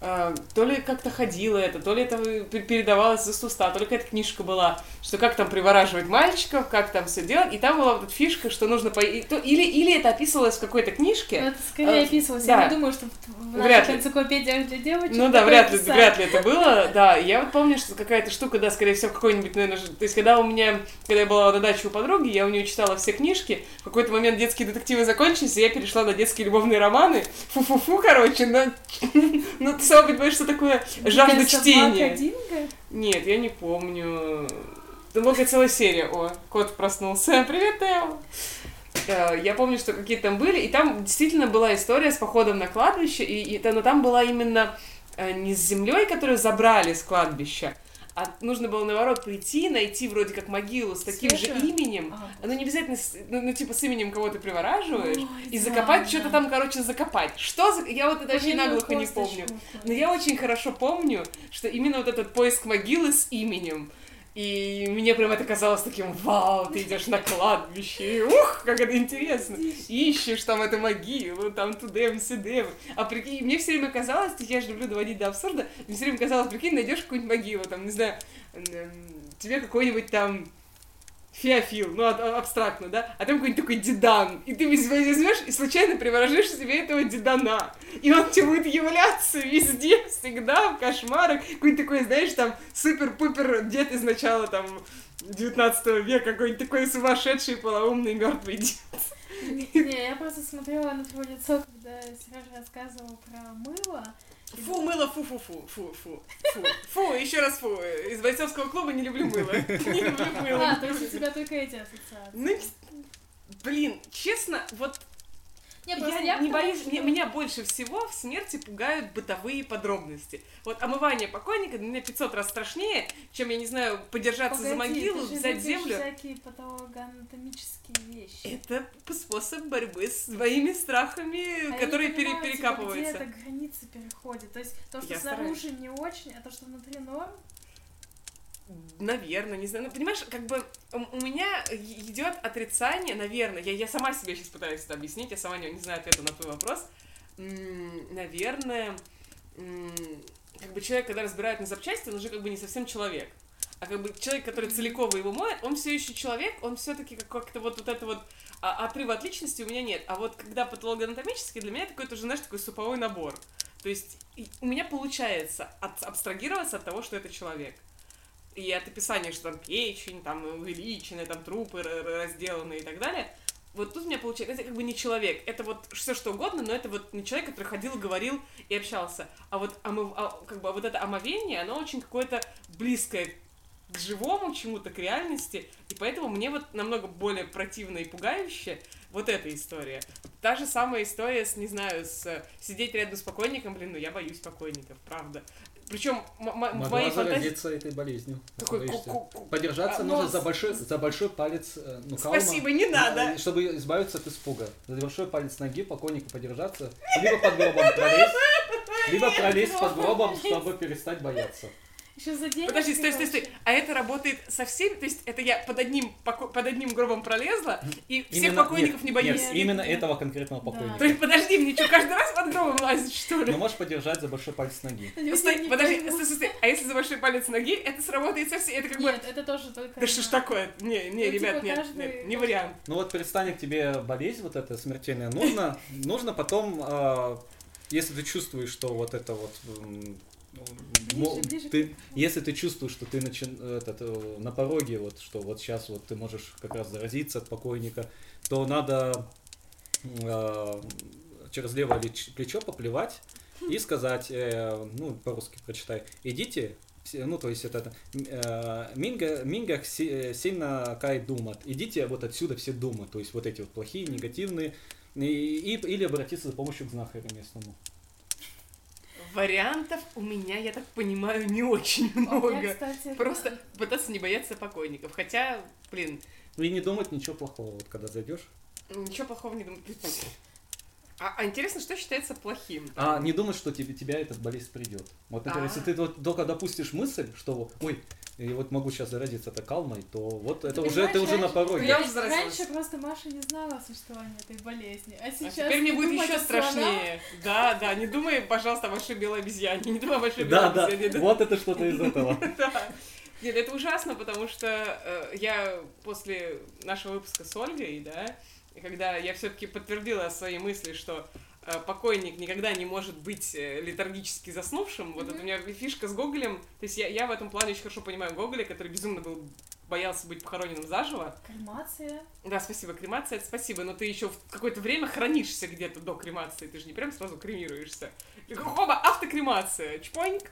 то ли как-то ходило это, то ли это пе- передавалось за уста, то ли какая-то книжка была, что как там привораживать мальчиков, как там все делать, и там была вот эта фишка, что нужно по... или, или это описывалось в какой-то книжке, Ну, Это скорее А, описывалось. да. Я не думаю, что в Вряд наших энциклопедиях для девочек. Ну да, вряд ли, писали. вряд ли это было, да. Я вот помню, что какая-то штука, да, скорее всего, какой-нибудь, наверное, то есть, когда у меня, когда я была на даче у подруги, я у нее читала все книжки, в какой-то момент детские детективы закончились, и я перешла на детские любовные романы. Фу-фу-фу, короче, но... Ну, сама понимаешь, что такое жажда чтения. Нет, я не помню. Была целая серия. О, кот проснулся. Привет, Тео. Э, Я помню, что какие-то там были, и там действительно была история с походом на кладбище, и, и но там была именно э, не с землей, которую забрали с кладбища, а нужно было наоборот прийти, найти вроде как могилу с таким же Свежую? именем, А. ну не обязательно, с- ну, ну, типа с именем кого ты привораживаешь, Ой, и да, закопать да. что-то там, короче, закопать. Что за... Я вот это вообще наглухо не помню. Но я очень хорошо помню, что именно вот этот поиск могилы с именем. И мне прям это казалось таким, вау, ты идешь на кладбище, ух, как это интересно. Ищешь там эту могилу, там тудем, сюдем. А прикинь, мне все время казалось, я же люблю доводить до абсурда, мне все время казалось, прикинь, найдешь какую-нибудь могилу, там, не знаю, тебе какой-нибудь там Феофил, ну, абстрактно, да, а там какой-нибудь такой дедан, и ты возьмешь и случайно приворожишь себе этого дедана, и он тебе будет являться везде, всегда, в кошмарах, какой-нибудь такой, знаешь, там, супер-пупер дед из начала, там, 19 века, какой-нибудь такой сумасшедший, полоумный, мертвый дед. Не, я просто смотрела на твое лицо, когда Сережа рассказывал про мыло, Фу, мыло, фу, фу, фу, фу, фу, фу, фу, еще раз фу. Из бойцовского клуба не люблю мыло. Не люблю мыло. А, то есть у тебя только эти ассоциации. Ну, блин, честно, вот не, я, я не боюсь, что... меня больше всего в смерти пугают бытовые подробности. Вот омывание покойника для меня 500 раз страшнее, чем, я не знаю, подержаться Погоди, за могилу, ты взять землю. всякие патологоанатомические вещи. Это способ борьбы с своими страхами, а которые пере, перекапываются. Типа, где эта граница переходит? То есть то, что я снаружи стараюсь. не очень, а то, что внутри норм? Наверное, не знаю. Ну, понимаешь, как бы у меня идет отрицание, наверное, я, я сама себе сейчас пытаюсь это объяснить, я сама не, не знаю ответа на твой вопрос. наверное, как бы человек, когда разбирает на запчасти, он уже как бы не совсем человек. А как бы человек, который целиком его моет, он все еще человек, он все-таки как-то вот, вот это вот а, отрыва от личности у меня нет. А вот когда патологоанатомический, для меня такой тоже, знаешь, такой суповой набор. То есть у меня получается от, абстрагироваться от того, что это человек и от описания, что там печень, там увеличенная, там трупы разделаны и так далее, вот тут у меня получается, это как бы не человек, это вот все что угодно, но это вот не человек, который ходил, говорил и общался. А вот омыв, а, как бы вот это омовение, оно очень какое-то близкое к живому чему-то, к реальности, и поэтому мне вот намного более противно и пугающе вот эта история. Та же самая история с, не знаю, с сидеть рядом с покойником, блин, ну я боюсь покойников, правда. Причем Могла моей заразиться этой болезнью. Такой, Подержаться а, нужно но... за большой, за большой палец э, ну, калма, Спасибо, не надо. Чтобы избавиться от испуга. За большой палец ноги покойнику подержаться, либо под гробом пролезть, либо пролезть под гробом, чтобы перестать бояться. Еще за деньги. Подожди, стой, стой, стой. А это работает со всеми? То есть это я под одним, под одним гробом пролезла, и всех именно, покойников нет, не боюсь? Нет, именно этого конкретного покойника. Да. То есть подожди, мне что, каждый раз под гробом лазить, что ли? Ну, можешь подержать за большой палец ноги. Стой, подожди, стой, стой, стой. А если за большой палец ноги, это сработает со всеми? Это как бы... Нет, это тоже только... Да что ж такое? Не, не, ну, ребят, типа нет, нет, не вариант. Ну вот перестанет тебе болезнь вот эта смертельная. Нужно, нужно потом, а, если ты чувствуешь, что вот это вот Ближе, ближе ты, если ты чувствуешь, что ты начин, этот, э, на пороге, вот, что вот сейчас вот ты можешь как раз заразиться от покойника, то надо э, через левое плечо поплевать и сказать, э, ну, по-русски прочитай, идите, ну, то есть это, э, минга, минга э, сильно кай думат, идите вот отсюда все думы, то есть вот эти вот плохие, негативные, и, и, или обратиться за помощью к знахарю местному. Вариантов у меня, я так понимаю, не очень много. меня, кстати, Просто да. пытаться не бояться покойников. Хотя, блин... Ну и не думать ничего плохого, вот когда зайдешь. Ничего плохого не думать. А, а интересно, что считается плохим? А не думать, что тебе, тебя этот болезнь придет. Вот, например, А-а-а. если ты вот только допустишь мысль, что ой, и вот могу сейчас заразиться это калмой, то вот это уже это уже на пороге. Я уже раньше просто Маша не знала о существовании этой болезни, а сейчас. А теперь мне будет еще страшнее. Да, да, не думай, пожалуйста, о большой белой обезьяне, не думай о большой белой да, обезьяне. Да, вот это что-то из этого. Нет, это ужасно, потому что э, я после нашего выпуска с Ольгой, да, когда я все-таки подтвердила свои мысли, что покойник никогда не может быть э, летаргически заснувшим. Вот mm-hmm. это у меня фишка с Гоголем. То есть я, я в этом плане очень хорошо понимаю Гоголя, который безумно был боялся быть похороненным заживо. Кремация. Да, спасибо, кремация, это спасибо, но ты еще в какое-то время хранишься где-то до кремации, ты же не прям сразу кремируешься. Хоба, автокремация, чпоньк.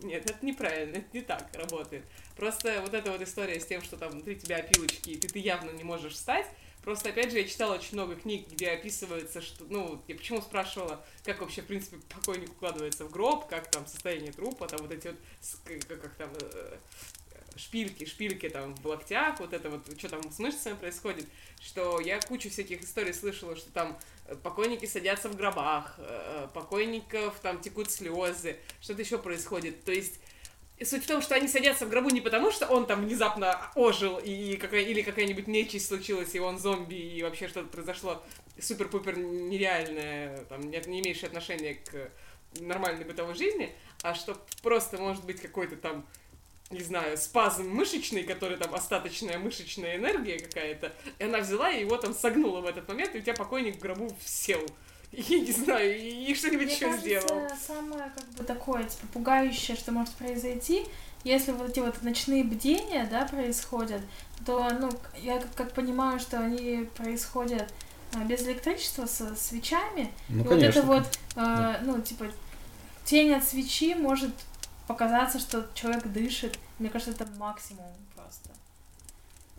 Нет, это неправильно, это не так работает. Просто вот эта вот история с тем, что там внутри тебя опилочки, и ты, ты явно не можешь встать, Просто, опять же, я читала очень много книг, где описывается, что, ну, я почему спрашивала, как вообще, в принципе, покойник укладывается в гроб, как там состояние трупа, там вот эти вот, как, как там, э, шпильки, шпильки там в локтях, вот это вот, что там с мышцами происходит, что я кучу всяких историй слышала, что там покойники садятся в гробах, э, покойников там текут слезы, что-то еще происходит. То есть суть в том, что они садятся в гробу не потому, что он там внезапно ожил, и какая, или какая-нибудь нечисть случилась, и он зомби, и вообще что-то произошло супер-пупер нереальное, там, не, не имеющее отношения к нормальной бытовой жизни, а что просто может быть какой-то там не знаю, спазм мышечный, который там остаточная мышечная энергия какая-то, и она взяла и его там согнула в этот момент, и у тебя покойник в гробу сел. И не знаю, и, что-нибудь Мне еще кажется, сделал. самое как бы такое, типа, пугающее, что может произойти, если вот эти вот ночные бдения, да, происходят, то, ну, я как, как понимаю, что они происходят а, без электричества, со свечами, Ну, и конечно. вот это вот, а, ну, типа, тень от свечи может показаться, что человек дышит. Мне кажется, это максимум просто.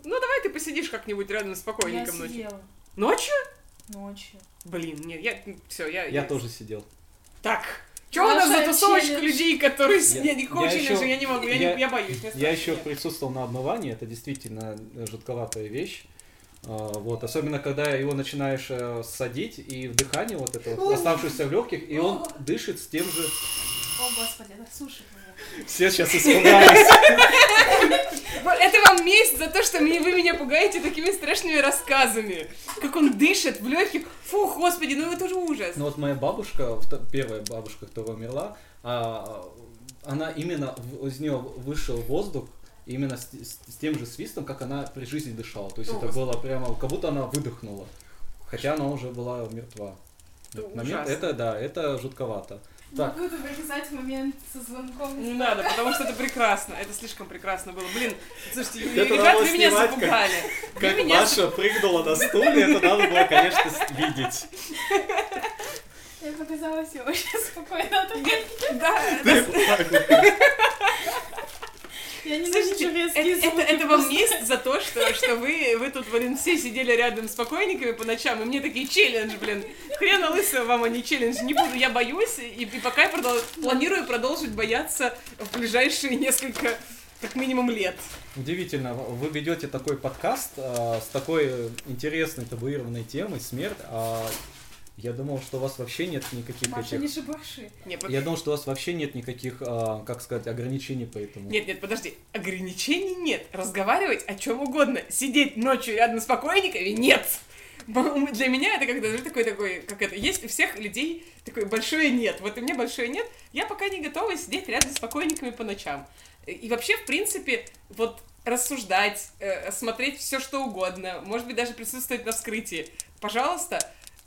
Ну, давай ты посидишь как-нибудь рядом с Я покойником ночью. сидела Ночью? ночью. Блин, нет, я... Все, я... Я тоже сидел. Так, что у нас за тусовочка челлендж. людей, которые... с- Я- Я, никакого я челленджа ещё- я не могу, я, я- не, я боюсь. Я страшно, еще нет. присутствовал на обмывании, это действительно жутковатая вещь. А, Вот, особенно когда его начинаешь э, садить и вдыхание вот это вот, оставшееся в легких, и он дышит с тем же. О, господи, сушит меня. Все сейчас испугались. Это вам месть за то, что вы меня пугаете такими страшными рассказами. Как он дышит в легких. Фу, господи, ну это же ужас. Ну вот моя бабушка, первая бабушка, которая умерла, а, она именно из нее вышел воздух именно с, с- с тем же свистом, как она при жизни дышала. То есть О, это Господи. было прямо, как будто она выдохнула. Хотя она уже была мертва. Это Вот момент, это да, это жутковато. Так. Могу вырезать момент со звонком. Не надо, потому что это прекрасно. Это слишком прекрасно было. Блин, слушайте, Это ребят, вы меня снимать, как- запугали. Вы Как меня Маша прыгнула на стуле, это надо было, конечно, видеть. Я показалась я очень спокойно. Да, Я не Слушайте, это, это, это вам месть за то, что, что вы, вы тут, блин, все сидели рядом с покойниками по ночам, и мне такие челлендж, блин. Хрена лысого вам, а не челлендж. Не буду, я боюсь, и, и пока я продол- планирую продолжить бояться в ближайшие несколько, как минимум, лет. Удивительно, вы ведете такой подкаст а, с такой э, интересной табуированной темой, смерть, а я думал, что у вас вообще нет никаких Маша, этих... не шибаши. Не, под- Я думал, что у вас вообще нет никаких, а, как сказать, ограничений по этому. Нет, нет, подожди. Ограничений нет. Разговаривать о чем угодно. Сидеть ночью рядом с покойниками нет. Для меня это когда знаешь, такой такой, как это, есть у всех людей такое большое нет. Вот у меня большое нет. Я пока не готова сидеть рядом с покойниками по ночам. И вообще, в принципе, вот рассуждать, э, смотреть все что угодно, может быть, даже присутствовать на вскрытии. Пожалуйста,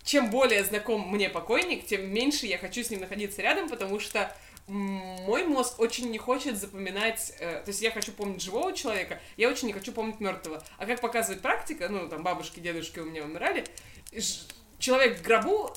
чем более знаком мне покойник, тем меньше я хочу с ним находиться рядом, потому что мой мозг очень не хочет запоминать, э, то есть я хочу помнить живого человека, я очень не хочу помнить мертвого. А как показывает практика, ну там бабушки, дедушки у меня умирали, человек в гробу,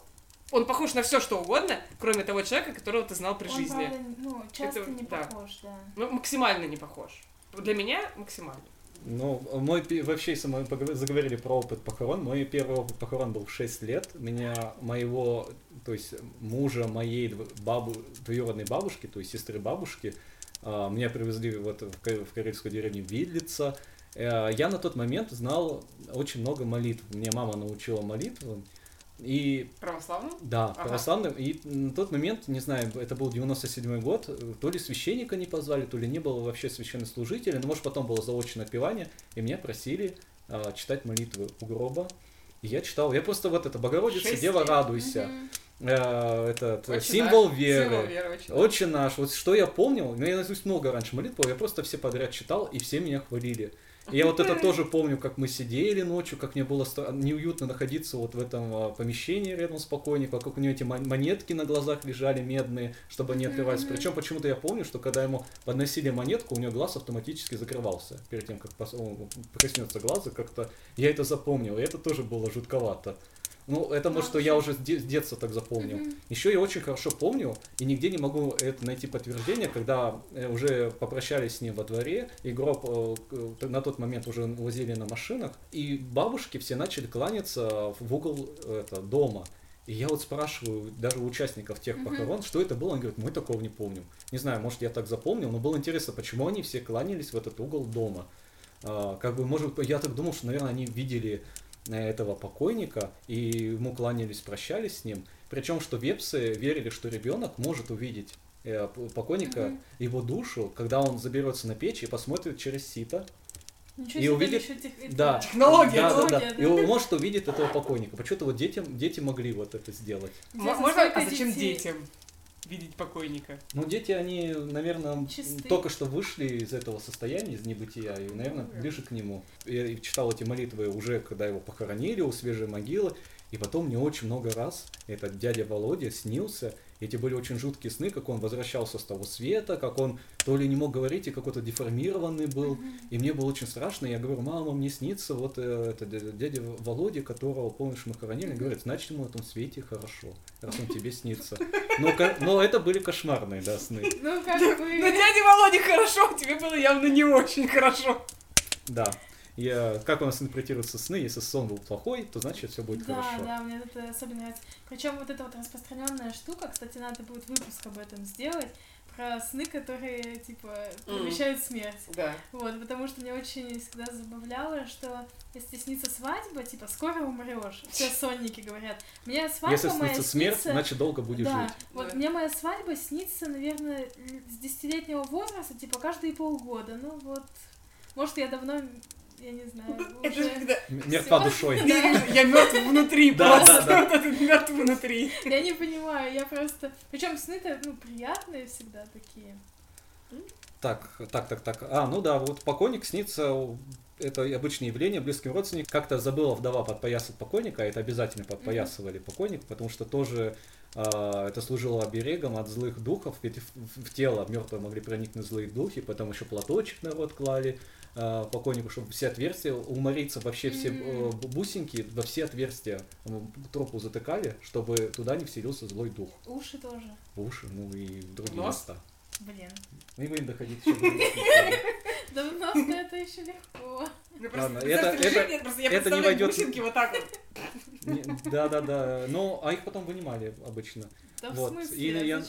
он похож на все что угодно, кроме того человека, которого ты знал при Он, жизни. правда, ну, часто Это- не да. похож, да. Ну, максимально не похож. Для меня максимально. Ну, мой вообще, если мы заговорили про опыт похорон, мой первый опыт похорон был в 6 лет. Меня, моего, то есть мужа моей бабу, двоюродной бабушки, то есть сестры бабушки, а, меня привезли вот в карельскую деревню Видлица. Э, Я на тот момент знал очень много молитв. Мне мама научила молитвам. И Православным? да, Ага. православным. И на тот момент, не знаю, это был 97 год, э, то ли священника не позвали, то ли не было вообще священнослужителя, но может потом было заочное отпевание, и меня просили а, читать молитвы у гроба. И я читал, я просто вот это, Богородица, Шесть Дева, лет. радуйся, э, этот, э, Отче символ наш, веры. Символ веры, очень. Отче наш, вот что я помнил, ну я наизусть много раньше молитв, я просто все подряд читал, и все меня хвалили. Я вот это тоже помню, как мы сидели ночью, как мне было неуютно находиться вот в этом а, помещении рядом с покойником, как у него эти мон- монетки на глазах лежали медные, чтобы они открывались. Причем почему-то я помню, что когда ему подносили монетку, у него глаз автоматически закрывался перед тем, как проснется глаз, и как-то я это запомнил, и это тоже было жутковато. Ну, это может, что я уже с де- с детства так запомнил. Еще я очень хорошо помню, и нигде не могу это найти подтверждение, когда э, уже попрощались с ним во дворе, и гроб э, на тот момент уже возили на машинах, и бабушки все начали кланяться в угол это, дома. И я вот спрашиваю даже у участников тех похорон, что это было, они говорят, мы такого не помним. Не знаю, может я так запомнил, но было интересно, почему они все кланялись в этот угол дома. А, как бы, может, я так думал, что, наверное, они видели этого покойника и ему кланялись, прощались с ним. Причем, что вепсы верили, что ребенок может увидеть э, покойника, его душу, когда он заберется на печь и посмотрит через сито, Ничего И себе, увидит- еще тех- да. Технология, да, да, да. И он может увидеть этого покойника. Почему-то вот детям, дети могли вот это сделать. Можно, а зачем детей- детям видеть покойника? Ну, дети, они, наверное, Чисты. только что вышли из этого состояния, из небытия, и, наверное, ближе к нему. Я читал эти молитвы уже, когда его похоронили у свежей могилы, и потом мне очень много раз этот дядя Володя снился, эти были очень жуткие сны, как он возвращался с того света, как он то ли не мог говорить, и какой-то деформированный был. И мне было очень страшно. Я говорю, мама, мне снится вот э, это дя- дядя Володя, которого, помнишь, мы хоронили. Говорит, значит, ему в этом свете хорошо, раз он тебе снится. Но, но это были кошмарные, да, сны. Ну, как Ну, бы... дяде Володе хорошо, тебе было явно не очень хорошо. Да. Я, как у нас интерпретируются сны, если сон был плохой, то значит все будет Да, хорошо. да, мне это особенно нравится. Причем вот эта вот распространенная штука, кстати, надо будет выпуск об этом сделать, про сны, которые, типа, предвещают смерть. Да. Вот, потому что мне очень всегда забавляло, что если снится свадьба, типа, скоро умрешь. Все сонники говорят. Мне свадьба Если моя снится смерть, снится- значит долго будешь да, жить. вот Да. мне моя свадьба снится, наверное, с десятилетнего возраста, типа, каждые полгода. Ну вот, может, я давно, я не знаю, Это же когда Мертва душой. я мертв внутри Да, просто. да, Вот этот мертв внутри. Я не понимаю, я просто... Причем сны-то, ну, приятные всегда такие. Так, так, так, так. А, ну да, вот покойник снится, это обычное явление, близким родственникам. Как-то забыла вдова подпоясать покойника, а это обязательно подпоясывали покойник, потому что тоже а, это служило оберегом от злых духов, ведь в, в тело мертвого могли проникнуть злые духи, потом еще платочек на рот клали а, покойнику, чтобы все отверстия, умориться вообще все э, бусинки во все отверстия м, тропу затыкали, чтобы туда не вселился злой дух. Уши тоже. Уши, ну и в другие Нос? места. Блин. И будем доходить. Да в нос-то это еще легко. Ладно, это- это- это не представляю войдет- бусинки вот так вот. Не- Да-да-да. Ну, а их потом вынимали обычно. Да Вот, в смысле, или я-?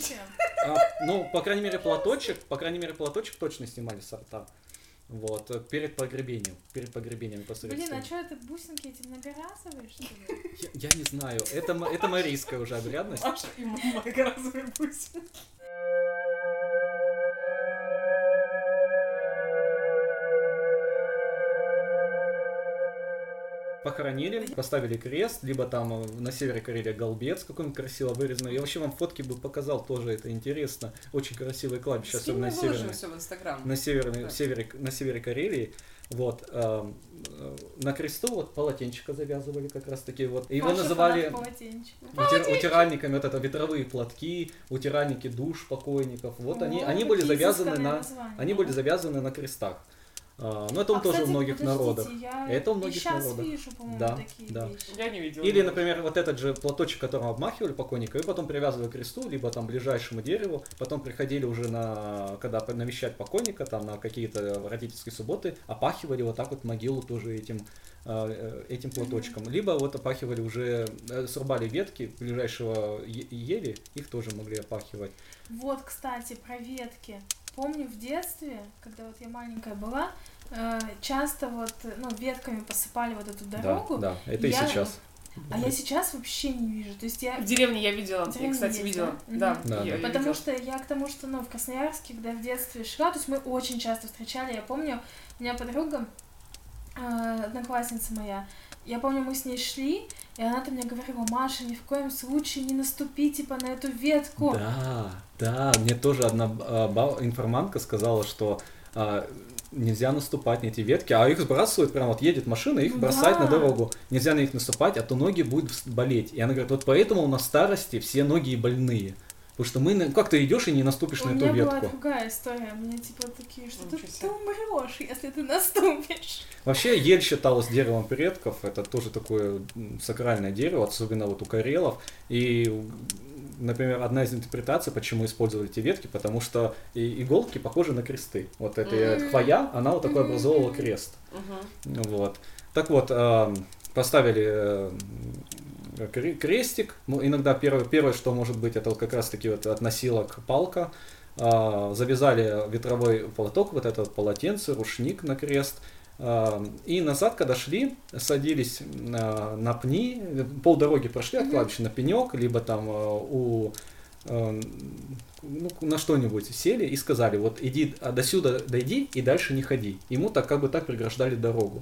А, ну, по крайней мере, платочек, по крайней мере, платочек точно снимали с рта. Вот, э, перед погребением, перед погребением Блин, непосредственно. а что это бусинки эти многоразовые, что ли? я, я не знаю, это, это марийская уже обрядность. Маша и многоразовые бусинки. Похоронили, поставили крест, либо там э, на севере Карелия голбец какой-нибудь красиво вырезанный. Я вообще вам фотки бы показал, тоже это интересно. Очень красивое кладбище, особенно на северной. все в Инстаграм. на северной, Да. севере, на севере Карелии. Вот, эм, э, на кресту вот полотенчика завязывали как раз таки вот. Его Паша называли полотенчик. утир- утиральниками, вот это ветровые платки, утиральники душ покойников. Вот они, О, они были какие завязаны на, названия. они были завязаны на крестах. А, но это он А, тоже кстати, у многих народах. Я Это у и многих сейчас народах. вижу, по-моему, Да, такие да. вещи. Я не видела. Или, например, вот этот же платочек, которым обмахивали покойника, и потом привязывали к кресту, либо там ближайшему дереву, потом приходили уже на, когда навещать покойника, там на какие-то родительские субботы, опахивали вот так вот могилу тоже этим, э, э, этим платочком. Либо вот опахивали уже, э, срубали ветки ближайшего е- ели, их тоже могли опахивать. Вот, кстати, про ветки. Помню в детстве, когда вот я маленькая была, часто вот, э, ну, ветками посыпали вот эту дорогу, Да, да, это и Я- сейчас. а я сейчас вообще не вижу. То есть я В деревне я видела. В Я, деревне кстати, есть, видела. да? Да, Мгм. я- я Потому видела. что я к тому, что, ну, в Красноярске, когда я в детстве шла, то есть мы очень часто встречали, я помню, у меня подруга, э, одноклассница моя, я помню, мы с ней шли, и она там мне говорила, Маша, ни в коем случае не наступи, типа, на эту ветку. Да, да, мне тоже одна а, ба- информантка сказала, что а, нельзя наступать на эти ветки, а их сбрасывают, прям вот едет машина, их Ну бросает на да. дорогу. Нельзя на них наступать, а то ноги будут болеть. И она говорит, вот поэтому у нас в старости все ноги и больные. Потому что мы, на- как ты идешь и не наступишь У на меня эту была ветку. другая история, у меня типа такие, что ты, ты умрешь, если ты наступишь. Вообще ель считалась деревом предков, это тоже такое сакральное дерево, особенно вот у карелов. И, например, одна из интерпретаций, почему использовали эти ветки, потому что и- иголки похожи на кресты. Вот эта Мгм. хвоя, она вот такой образовывала крест. Мгм. Вот. Так вот, эм, поставили э, кре- крестик. Ну, иногда первое, первое, что может быть, это вот как раз-таки вот от носилок палка. А, завязали ветровой платок, вот это вот полотенце, рушник на крест. А, И назад, когда шли, садились на, на пни, полдороги прошли от кладбища на пенек, либо там э, у э, ну, на что-нибудь сели и сказали, вот иди а до сюда дойди и дальше не ходи. Ему так как бы так преграждали дорогу.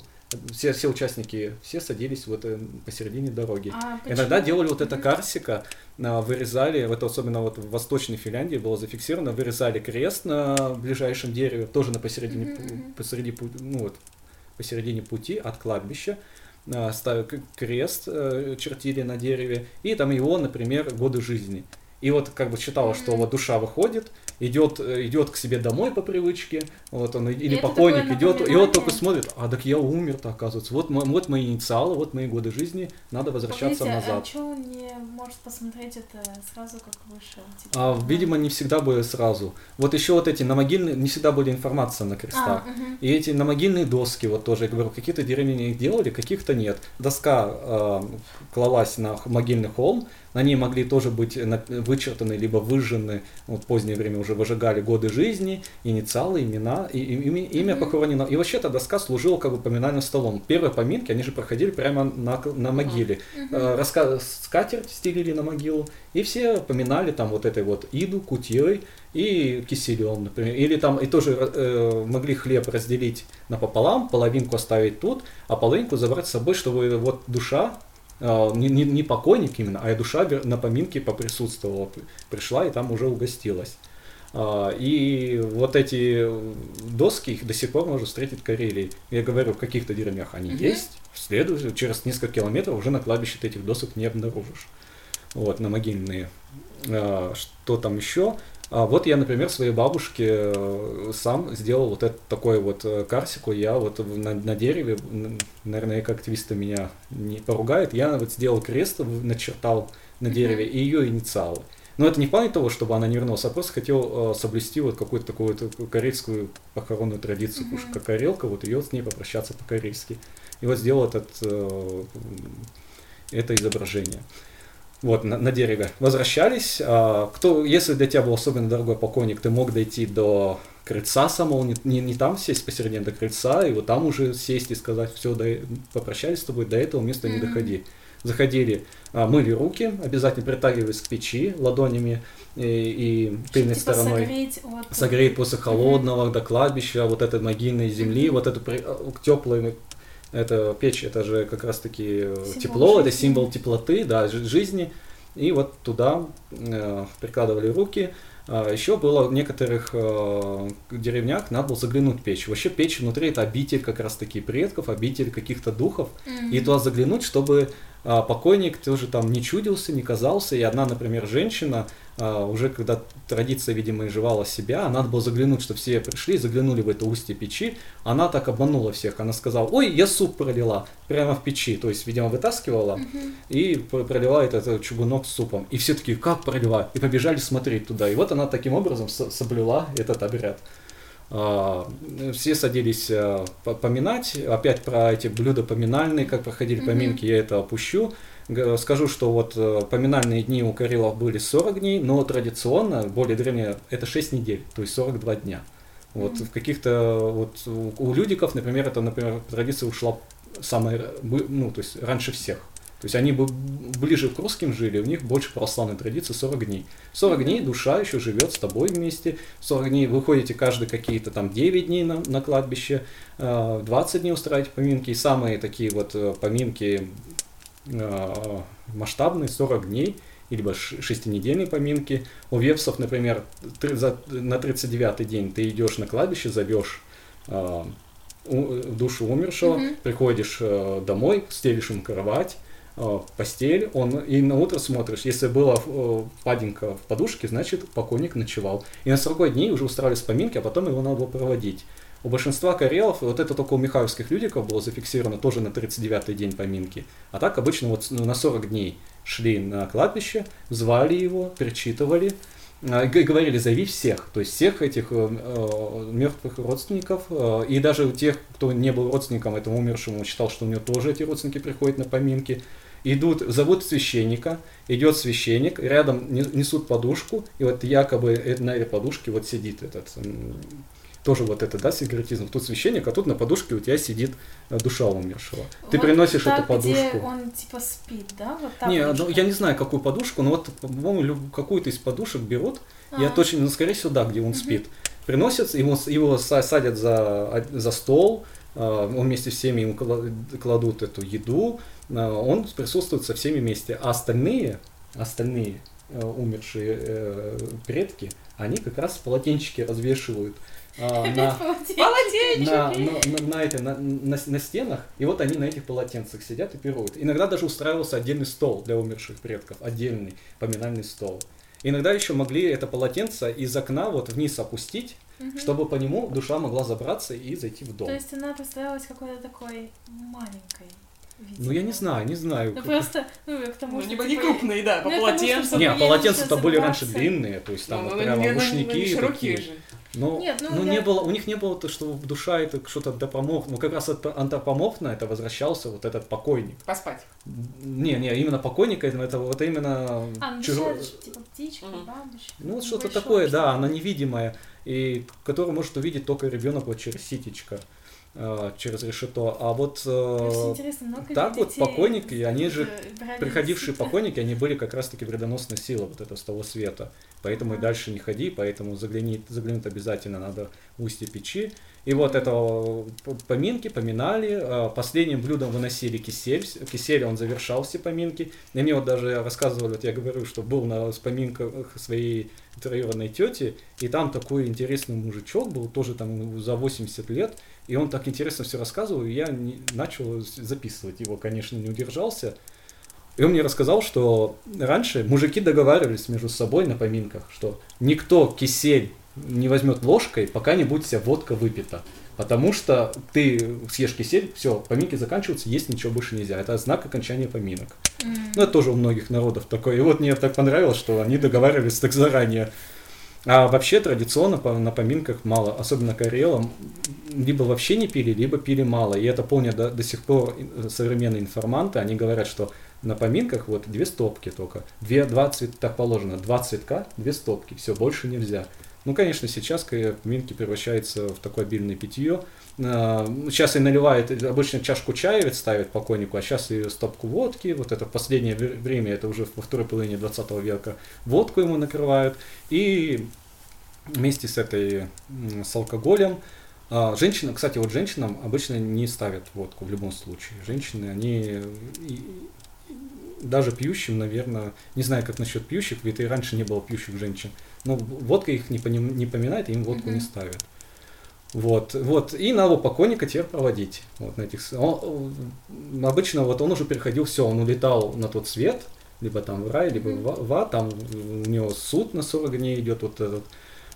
Все, все участники, все садились вот э, посередине дороги. А Иногда делали вот это карсика, вырезали, вот особенно вот в Восточной Финляндии было зафиксировано, вырезали крест на ближайшем дереве, тоже на посередине, посреди, ну вот, посередине пути от кладбища, ставили к- крест, э, чертили на дереве, и там его, например, годы жизни. И вот как бы считалось, что вот душа выходит, идет, э, идет к себе домой по привычке, вот он, или это покойник идет, и вот только смотрит, а так я умер-то, оказывается, вот, вот мои инициалы, вот мои годы жизни, надо возвращаться Погодите, назад. а что он не может посмотреть это сразу, как вышел? Типа, А, да. видимо, не всегда были сразу. Вот еще вот эти на могильные, не всегда были информация на крестах. А, мгм. И эти на могильные доски, вот тоже, я говорю, какие-то деревни их делали, каких-то нет. Доска э, клалась на могильный холм, на ней могли тоже быть вычертаны, либо выжжены, вот в позднее время уже выжигали годы жизни, инициалы, имена, и, и- ими- имя Мгм. похоронено. И вообще эта доска служила как бы поминальным столом. Первые поминки, они же проходили прямо на, на могиле. Э, раска- скатерть стелили на могилу, и все поминали там вот этой вот иду, кутьей и киселем, например. Или там и тоже э, могли хлеб разделить напополам, половинку оставить тут, а половинку забрать с собой, чтобы вот душа, не, не, не покойник именно, а и душа на поминке поприсутствовала, пришла и там уже угостилась. А, И вот эти доски, их до сих пор можно встретить в Карелии. Я говорю, в каких-то деревнях они Мгм. есть, в следующем, через несколько километров уже на кладбище ты этих досок не обнаружишь. Вот, на могильные. А, Что там еще? А вот я, например, своей бабушке э, сам сделал вот это такой вот э, карсику. Я вот на, на дереве, наверное, как активисты меня не поругают, я вот сделал крест, начертал на дереве и ее инициалы. Но это не в плане того, чтобы она не вернулась, а просто хотел э, соблюсти вот какую-то такую вот карельскую похоронную традицию, потому что карелка, вот ее с ней попрощаться по-карельски. И вот сделал этот, э, это изображение. Вот, на, на дереве. Возвращались. а, кто, если для тебя был особенно дорогой покойник, ты мог дойти до крыльца самого, не, не, не там сесть посередине до крыльца, и вот там уже сесть и сказать, все, попрощались с тобой, до этого места не Мгм. доходи. Заходили, а, мыли руки, обязательно притягивались к печи ладонями и, и тыльной Типа стороной. согреть, вот, Согреть после холодного до кладбища, вот этой могильной земли, вот эту теплую это печь, это же как раз таки э, тепло, это жизни. символ теплоты, да, жи- жизни. И вот туда э, прикладывали руки. А еще было в некоторых э, деревнях надо было заглянуть в печь. Вообще печь внутри это обитель как раз таки предков, обитель каких-то духов. Мгм. И туда заглянуть, чтобы покойник тоже там не чудился, не казался. И одна, например, женщина, а, уже когда традиция, видимо, изживала себя, а надо было заглянуть, чтобы все пришли, заглянули в это устье печи. Она так обманула всех. Она сказала, ой, я суп пролила прямо в печи. То есть, видимо, вытаскивала Мгм. и пр- пролила этот, э, чугунок с супом. И все такие, как пролила? И побежали смотреть туда. И вот она таким образом со- соблюла этот обряд. А, Все садились по- поминать. Опять про эти блюда поминальные, как проходили поминки, я это опущу. Скажу, что вот э, поминальные дни у Карелов были 40 дней, но традиционно, более древние, это 6 недель, то есть 42 дня. Вот Мгм. в каких-то, вот у, у людиков, например, это, например, традиция ушла р- бы- ну, то есть раньше всех. То есть они бы ближе к русским жили, у них больше православной традиции 40 дней. 40 дней душа еще живет с тобой вместе, 40 дней вы ходите каждый какие-то там 9 дней на, на кладбище, э, 20 дней устраиваете поминки, и самые такие вот э, поминки э, масштабные, 40 дней, либо шестинедельные поминки. У вепсов, например, на 39-й день ты идешь на кладбище, зовешь э, душу умершего, Мгм. приходишь э, домой, стелишь ему кровать, э, постель, он и на утро смотришь, если было э, паденько в подушке, значит покойник ночевал. И на 40 дней уже устраивались поминки, а потом его надо было проводить. У большинства карелов, вот это только у михайловских людиков было зафиксировано тоже на 39-й день поминки. А так обычно вот ну, на 40 дней шли на кладбище, звали его, перечитывали, г- говорили, зови всех, то есть всех этих мертвых родственников, э, и даже тех, кто не был родственником этому умершему, считал, что у него тоже эти родственники приходят на поминки, идут, зовут священника, идет священник, рядом не- несут подушку, и вот якобы э- на этой подушке вот сидит этот тоже вот это, да, синкретизм. Тут священник, а тут на подушке у тебя сидит э, душа умершего. Ты Вот приносишь так, эту подушку. где он типа спит, да? Вот так Не, ну, я не знаю, какую подушку, но вот, по-моему, какую-то из подушек берут. Я А. точно, ну, скорее всего, да, где он спит. Приносят, его, его са- садят за, за стол, а, он вместе с всеми ему кла- кладут эту еду, а, он присутствует со всеми вместе. А остальные, остальные э, умершие э, предки, они как раз полотенчики развешивают а, на, на, на, на, на, это, на, на, на стенах, и вот они на этих полотенцах сидят и пируют. Иногда даже устраивался отдельный стол для умерших предков, отдельный поминальный стол. Иногда еще могли это полотенце из окна вот вниз опустить, чтобы по нему душа могла забраться и зайти в дом. То есть она представилась какой-то такой маленькой. Ну я не видимо. знаю, не знаю. Ну просто, ну к тому, Ну, что не, не типа, крупные, да, по ну, это полотенцу. можно, Не, чтобы полотенца-то были раньше длинные, то есть там Ну, вот ну, прямо не- ну, широкие такие. же. Но, Нет, ну, ну, я- не было, у них не было то, что душа это что-то антропоморфное. Ну как раз это антропоморфно это возвращался вот этот покойник. Поспать. Не, не, именно покойника, это, это вот именно А, ну чужой- типа птички, Мгм. бабочки. Ну, вот что-то такое, да, она невидимая, и которую может увидеть только ребенок вот через ситечко, через решето. А вот э, так вот покойники, они же, э, приходившие покойники, они были как раз-таки вредоносная сила вот это с того света. Поэтому и дальше не ходи, поэтому загляни, заглянуть обязательно надо в устье печи. И вот это п- поминки поминали, э, последним блюдом выносили кисель, кисель он завершал все поминки. И мне вот даже рассказывали, вот я говорю, что был на поминках своей троюродной тети, и там такой интересный мужичок был, тоже там за 80 лет, и он так интересно все рассказывал, и я не- начал записывать его, конечно, не удержался. И он мне рассказал, что раньше мужики договаривались между собой на поминках, что никто кисель не возьмет ложкой, пока не будет вся водка выпита. Потому что ты съешь кисель, все, поминки заканчиваются, есть ничего больше нельзя. Это знак окончания поминок. М. Ну, это тоже у многих народов такое. И вот мне так понравилось, что они договаривались так заранее. А вообще традиционно по- на поминках мало, особенно карелам, либо вообще не пили, либо пили мало. И это помнят до, до сих пор э, современные информанты, они говорят, что на поминках вот две стопки только, две, два цвета, так положено, два цветка, две стопки, все, больше нельзя. Ну, конечно, сейчас поминки превращаются в такое обильное питье. Ну, Сейчас и наливают, э, обычно чашку чая ведь ставят покойнику, а сейчас и стопку водки. Вот это в последнее время, это уже во второй половине 20 века, водку ему накрывают. И вместе с этой, с алкоголем, а, женщинам, кстати, вот женщинам обычно не ставят водку в любом случае. Женщины, они даже пьющим, наверное, не знаю, как насчет пьющих, ведь и раньше не было пьющих женщин. Но водка их не, поним- не поминает, и им водку не Мгм. ставят. Вот, вот, и надо покойника теперь проводить. Вот на этих, он- он- обычно вот он уже переходил, все, он улетал на тот свет, либо там в рай, либо в, а- в ад, там у него суд на 40 дней идет вот этот,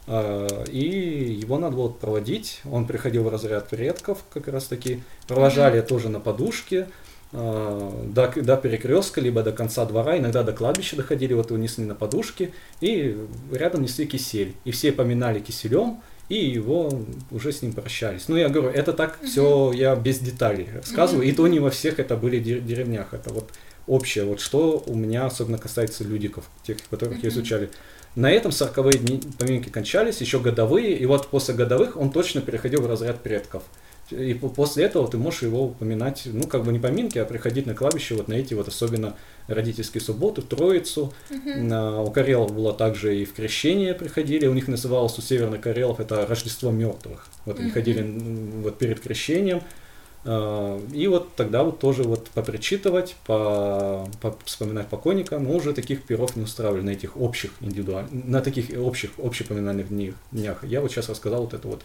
а, и его надо было проводить. Он приходил в разряд предков, как раз таки, провожали тоже на подушке, а, до, до перекрестка, либо до конца двора, иногда до кладбища доходили, вот его несли на подушке, и рядом несли кисель. И все поминали киселем, и его уже с ним прощались. Ну, я говорю, это так все я без деталей рассказываю, и то не во всех это были де- деревнях, это вот общее, вот что у меня особенно касается людиков, тех, которых я Мгм. изучали. На этом 40 дни поминки кончались, еще годовые, и вот после годовых он точно переходил в разряд предков. И по- после этого ты можешь его упоминать, ну, как бы не поминки, а приходить на кладбище вот на эти вот особенно родительские субботы, Троицу. На- у Карелов было также и в крещение приходили, у них называлось у северных Карелов это Рождество мертвых. Вот они Мгм. ходили вот перед крещением, а, и вот тогда вот тоже вот попричитывать, по, по- вспоминать покойника, но уже таких пиров не устраивали на этих общих индивидуальных, на таких общих, общепоминальных днях. Я вот сейчас рассказал вот это вот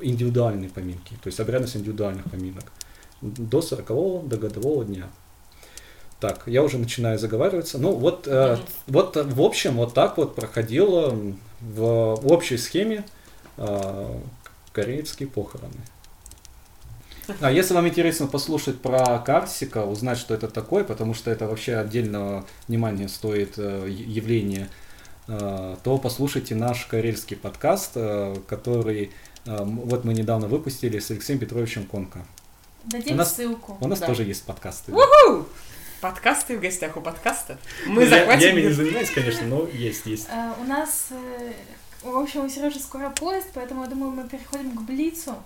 индивидуальные поминки, то есть обрядность индивидуальных поминок до 40 до годового дня. Так, я уже начинаю заговариваться. Ну, вот, э, вот э, в общем, вот так вот проходило в общей схеме э, корейские похороны. А если вам интересно послушать про Карсика, узнать, что это такое, потому что это вообще отдельного внимания стоит э, явление, э, то послушайте наш карельский подкаст, э, который э, вот мы недавно выпустили с Алексеем Петровичем Конко. Дадим У нас- ссылку. У нас Да. тоже есть подкасты. Уху! Подкасты в гостях у подкаста. Мы Ну, я, захватим я ими не занимаюсь, конечно, но есть, есть. А, у нас, э, В общем, у Сережи скоро поезд, поэтому я думаю, мы переходим к Блицу.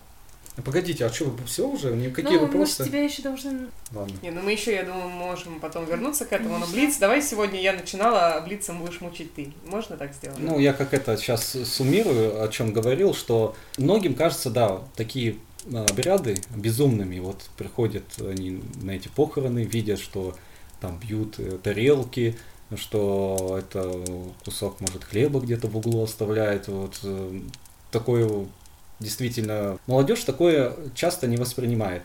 Погодите, а что, все уже? Никакие ну, вопросы? может, тебя еще должны... Ладно. Не, ну мы еще, я думаю, можем потом вернуться к этому. Но Блиц, давай сегодня я начинала, а Блицем будешь мучить ты. Можно так сделать? Ну, я как это сейчас суммирую, о чем говорил, что многим кажется, да, такие обряды безумными. Вот приходят они на эти похороны, видят, что там бьют э, тарелки, что это кусок, может, хлеба где-то в углу оставляет. Вот э, такое действительно молодежь такое часто не воспринимает.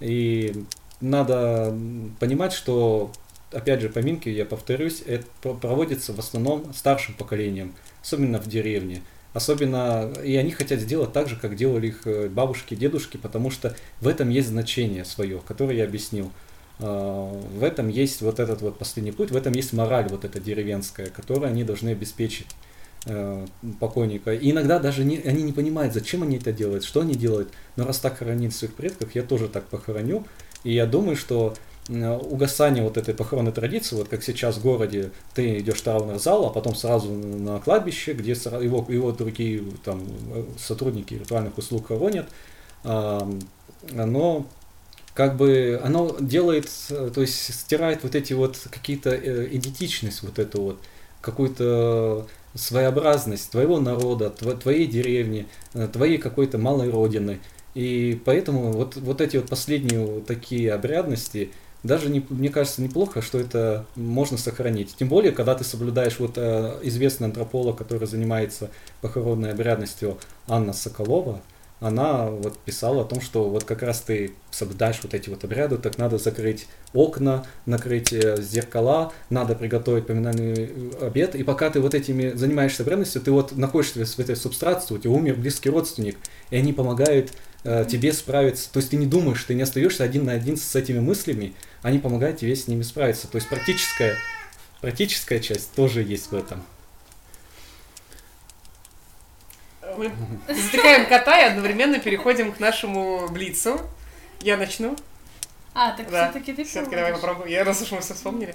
И надо понимать, что, опять же, поминки, я повторюсь, это проводится в основном старшим поколением, особенно в деревне. Особенно, и они хотят сделать так же, как делали их э, бабушки, дедушки, потому что в этом есть значение свое, которое я объяснил. А, в этом есть вот этот вот последний путь, в этом есть мораль вот эта деревенская, которую они должны обеспечить э, покойника. И иногда даже не, они не понимают, зачем они это делают, что они делают. Но раз так хоронить своих предков, я тоже так похороню. И я думаю, что угасание вот этой похоронной традиции, вот как сейчас в городе, ты идешь в траурный зал, а потом сразу на кладбище, где его, его другие там, сотрудники ритуальных услуг хоронят, оно как бы оно делает, то есть стирает вот эти вот какие-то э, идентичность, вот эту вот какую-то своеобразность твоего народа, твоей деревни, э, твоей какой-то малой родины. И поэтому вот, вот эти вот последние такие обрядности, даже не, мне кажется неплохо, что это можно сохранить. Тем более, когда ты соблюдаешь вот э, известный антрополог, который занимается похоронной обрядностью Анна Соколова, она вот писала о том, что вот как раз ты соблюдаешь вот эти вот обряды, так надо закрыть окна, накрыть э, зеркала, надо приготовить поминальный э, обед, и пока ты вот этими занимаешься обрядностью, ты вот находишься в этой субстрации, у тебя умер близкий родственник, и они помогают э, тебе справиться, то есть ты не думаешь, ты не остаешься один на один с этими мыслями, они помогают тебе с ними справиться, то есть практическая, практическая часть тоже есть в этом. Мы затыкаем кота и одновременно переходим к нашему блицу. Я начну. А, так да. все-таки ты Все-таки давай попробуем. Я раз уж мы все вспомнили.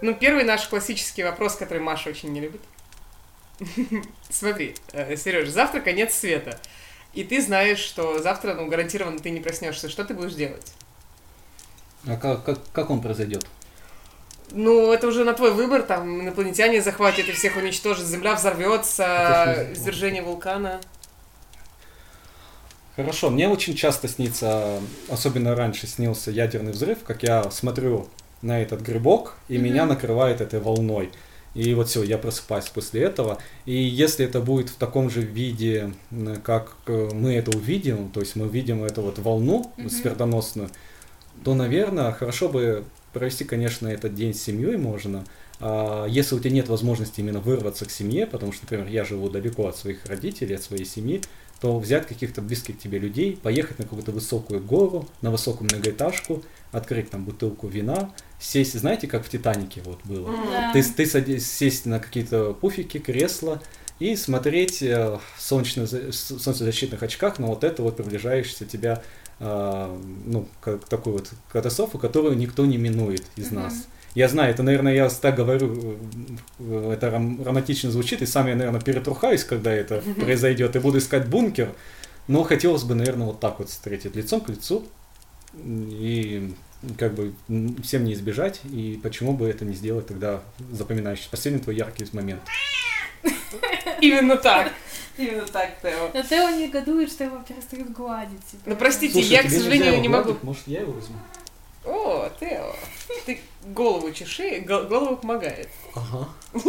Ну, первый наш классический вопрос, который Маша очень не любит. Смотри, э, Сереж, завтра конец света. И ты знаешь, что завтра, ну, гарантированно ты не проснешься. Что ты будешь делать? А как, как, как он произойдет? Ну, это уже на твой выбор, там инопланетяне захватят и всех уничтожат, Земля взорвется, извержение вулкана. Хорошо, мне очень часто снится, особенно раньше снился ядерный взрыв, как я смотрю на этот грибок, и mm-hmm. меня накрывает этой волной. И вот все, я просыпаюсь после этого. И если это будет в таком же виде, как э, мы это увидим, то есть мы видим эту вот волну mm-hmm. смертоносную, то, наверное, хорошо бы провести, конечно, этот день с семьей можно. А если у тебя нет возможности именно вырваться к семье, потому что, например, я живу далеко от своих родителей, от своей семьи, то взять каких-то близких тебе людей, поехать на какую-то высокую гору, на высокую многоэтажку, открыть там бутылку вина, сесть, знаете, как в Титанике вот было. Да. Ты, ты садись, сесть на какие-то пуфики, кресла и смотреть э, в солнечнозащитных очках на вот это вот приближающееся тебя а, ну, как, такую вот катастрофу, которую никто не минует из mm-hmm. нас. Я знаю, это, наверное, я так говорю, э, это ром- романтично звучит, и сам я, наверное, перетрухаюсь, когда это произойдет, и буду искать бункер, но хотелось бы, наверное, вот так вот встретить лицом к лицу, и как бы всем не избежать, и почему бы это не сделать тогда запоминающий. Последний твой яркий момент. Именно так. Именно так, Тео. Но Тео негодует, что его перестают гладить. Типа. Ну, простите, я, к сожалению, не могу... Может, я его возьму? О, Тео, ты голову чеши, голову помогает. Ага.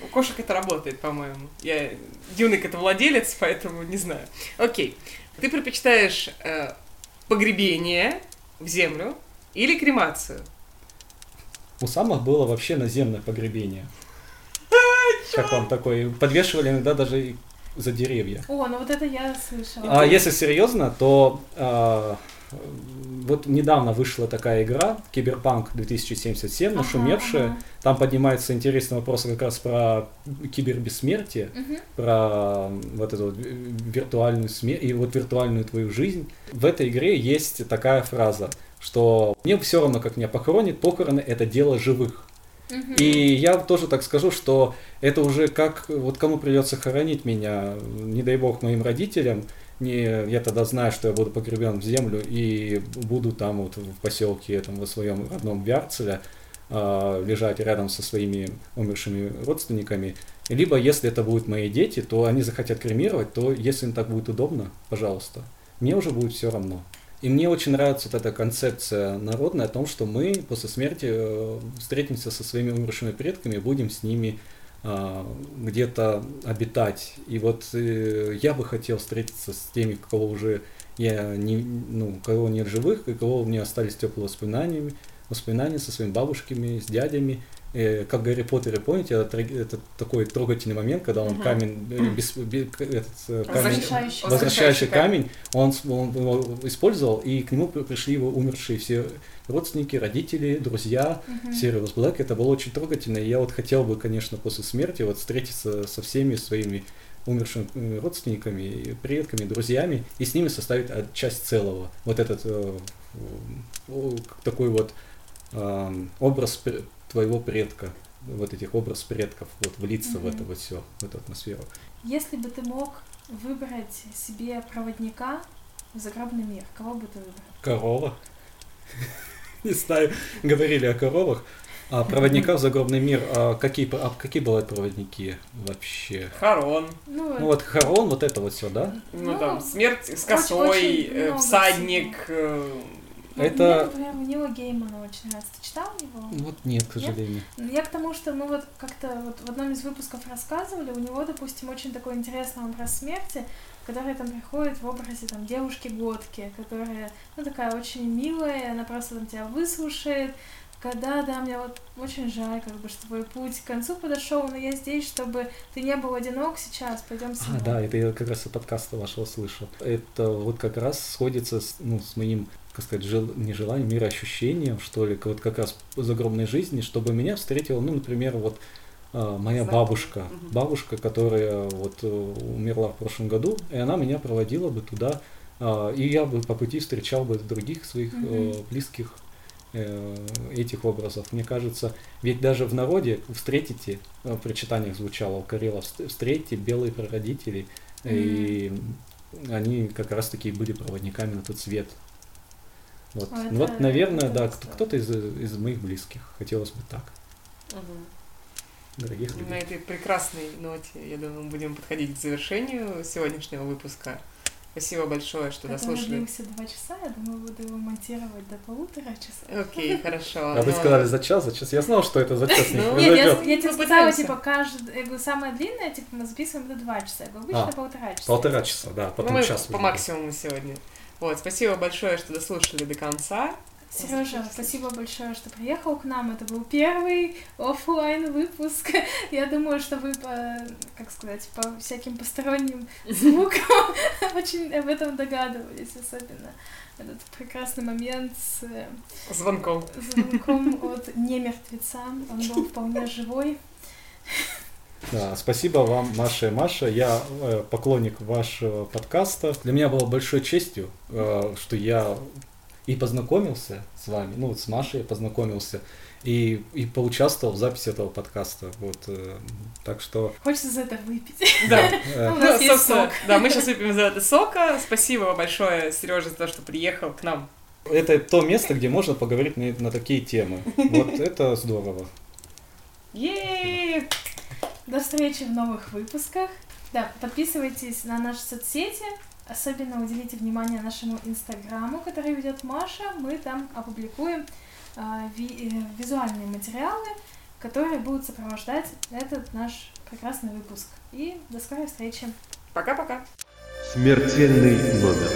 У кошек это работает, по-моему. Я Дюник это владелец, поэтому не знаю. Окей. Ты предпочитаешь э, погребение в землю или кремацию? У самых было вообще наземное погребение. Как вам такой? Подвешивали иногда даже за деревья. О, ну вот это я слышала. А если серьезно, то а, вот недавно вышла такая игра Киберпанк 2077, ага, нашумевшая. Ага. Там поднимаются интересные вопросы как раз про кибербессмертие, угу. про вот эту вот виртуальную смерть и вот виртуальную твою жизнь. В этой игре есть такая фраза: что мне все равно, как меня похоронит, похороны это дело живых. И я тоже так скажу, что это уже как, вот кому придется хоронить меня, не дай бог моим родителям, не, я тогда знаю, что я буду погребен в землю и буду там вот в поселке этом, во своем родном Вярцеле, э, лежать рядом со своими умершими родственниками. Либо, если это будут мои дети, то они захотят кремировать, то если им так будет удобно, пожалуйста. Мне уже будет все равно. И мне очень нравится вот эта концепция народная о том, что мы после смерти э, встретимся со своими умершими предками и будем с ними а, где-то обитать. И вот э, я бы хотел встретиться с теми, кого уже я не, ну, кого нет живых, и кого у меня остались теплые воспоминания, воспоминания со своими бабушками, с дядями, э, как Гарри Поттере, помните, это, это такой трогательный момент, когда он угу. камень, э, без, без, этот, камень возвращающий, возвращающий камень, он, он его использовал, и к нему пришли его умершие все родственники, родители, друзья, угу. Сириус Блэк, это было очень трогательно, и я вот хотел бы, конечно, после смерти вот встретиться со всеми своими умершими родственниками, предками, друзьями, и с ними составить часть целого. Вот этот э, такой вот э, образ твоего предка, вот этих образ предков, вот влиться mm-hmm. в это вот все, в эту атмосферу. Если бы ты мог выбрать себе проводника в загробный мир, кого бы ты выбрал? Корова. Не знаю, говорили о коровах. А проводника в загробный мир, а какие, а какие бывают проводники вообще? Харон. Ну, ну вот Харон, вот это вот все, да? Ну, ну там смерть с косой, очень, очень э, всадник, э, ну, это... Например, Нила Геймана очень нравится. Ты читал его? Вот нет, к сожалению. Нет? Я к тому, что мы вот как-то вот в одном из выпусков рассказывали, у него, допустим, очень такой интересный образ смерти, которая там приходит в образе там девушки-годки, которая, ну, такая очень милая, она просто там тебя выслушает, когда, да, мне вот очень жаль, как бы, что твой путь к концу подошел, но я здесь, чтобы ты не был одинок сейчас, пойдем с А, да, это я как раз из подкаста вашего слышал. Это вот как раз сходится с, ну, с моим как сказать, жел, не желанием, мироощущением, что ли, вот как раз из огромной жизни, чтобы меня встретила, ну, например, вот а, моя бабушка, бабушка, которая вот э, умерла в прошлом году, и она меня проводила бы туда, а, и я бы по пути встречал бы других своих mm близких э, этих образов. Мне кажется, ведь даже в народе встретите, в прочитаниях звучало у Карела, встретите белые прародители, mm и они как раз таки были проводниками на тот свет. Вот, ну, это, вот наверное, да, кто-то из, из моих близких. Хотелось бы так. Угу. Дорогих людей. На этой прекрасной ноте, я думаю, мы будем подходить к завершению сегодняшнего выпуска. Спасибо большое, что Это дослушали. Это два часа, я думаю, буду его монтировать до полутора часа. Окей, хорошо. А вы сказали за час, за час. Я знал, что это за час не Нет, я, я тебе сказала, типа, каждый, я говорю, самое длинное, типа, мы записываем до два часа. Я говорю, обычно а, полтора часа. Полтора часа, да, потом ну, час. по максимуму сегодня. Вот, спасибо большое, что дослушали до конца. Сережа, спасибо большое, что приехал к нам. Это был первый офлайн выпуск. Я думаю, что вы по, как сказать, по всяким посторонним звукам очень об этом догадывались, особенно этот прекрасный момент с звонком. Звонком от немертвеца. Он был вполне живой. Да, спасибо вам, Маша и Маша. Я э, поклонник вашего подкаста. Для меня было большой честью, э, что я и познакомился с вами, ну вот с Машей я познакомился и, и поучаствовал в записи этого подкаста. Вот, э, так что... Хочется за это выпить. Да, у нас есть сок. Да, мы сейчас выпьем за это сока. Спасибо большое, Сережа, за то, что приехал к нам. Это то место, где можно поговорить на, на такие темы. Вот это здорово. Еее! До встречи в новых выпусках. Да, подписывайтесь на наши соцсети. Особенно уделите внимание нашему инстаграму, который ведет Маша. Мы там опубликуем э, ви- э, визуальные материалы, которые будут сопровождать этот наш прекрасный выпуск. И до скорой встречи. Пока-пока. Смертельный номер.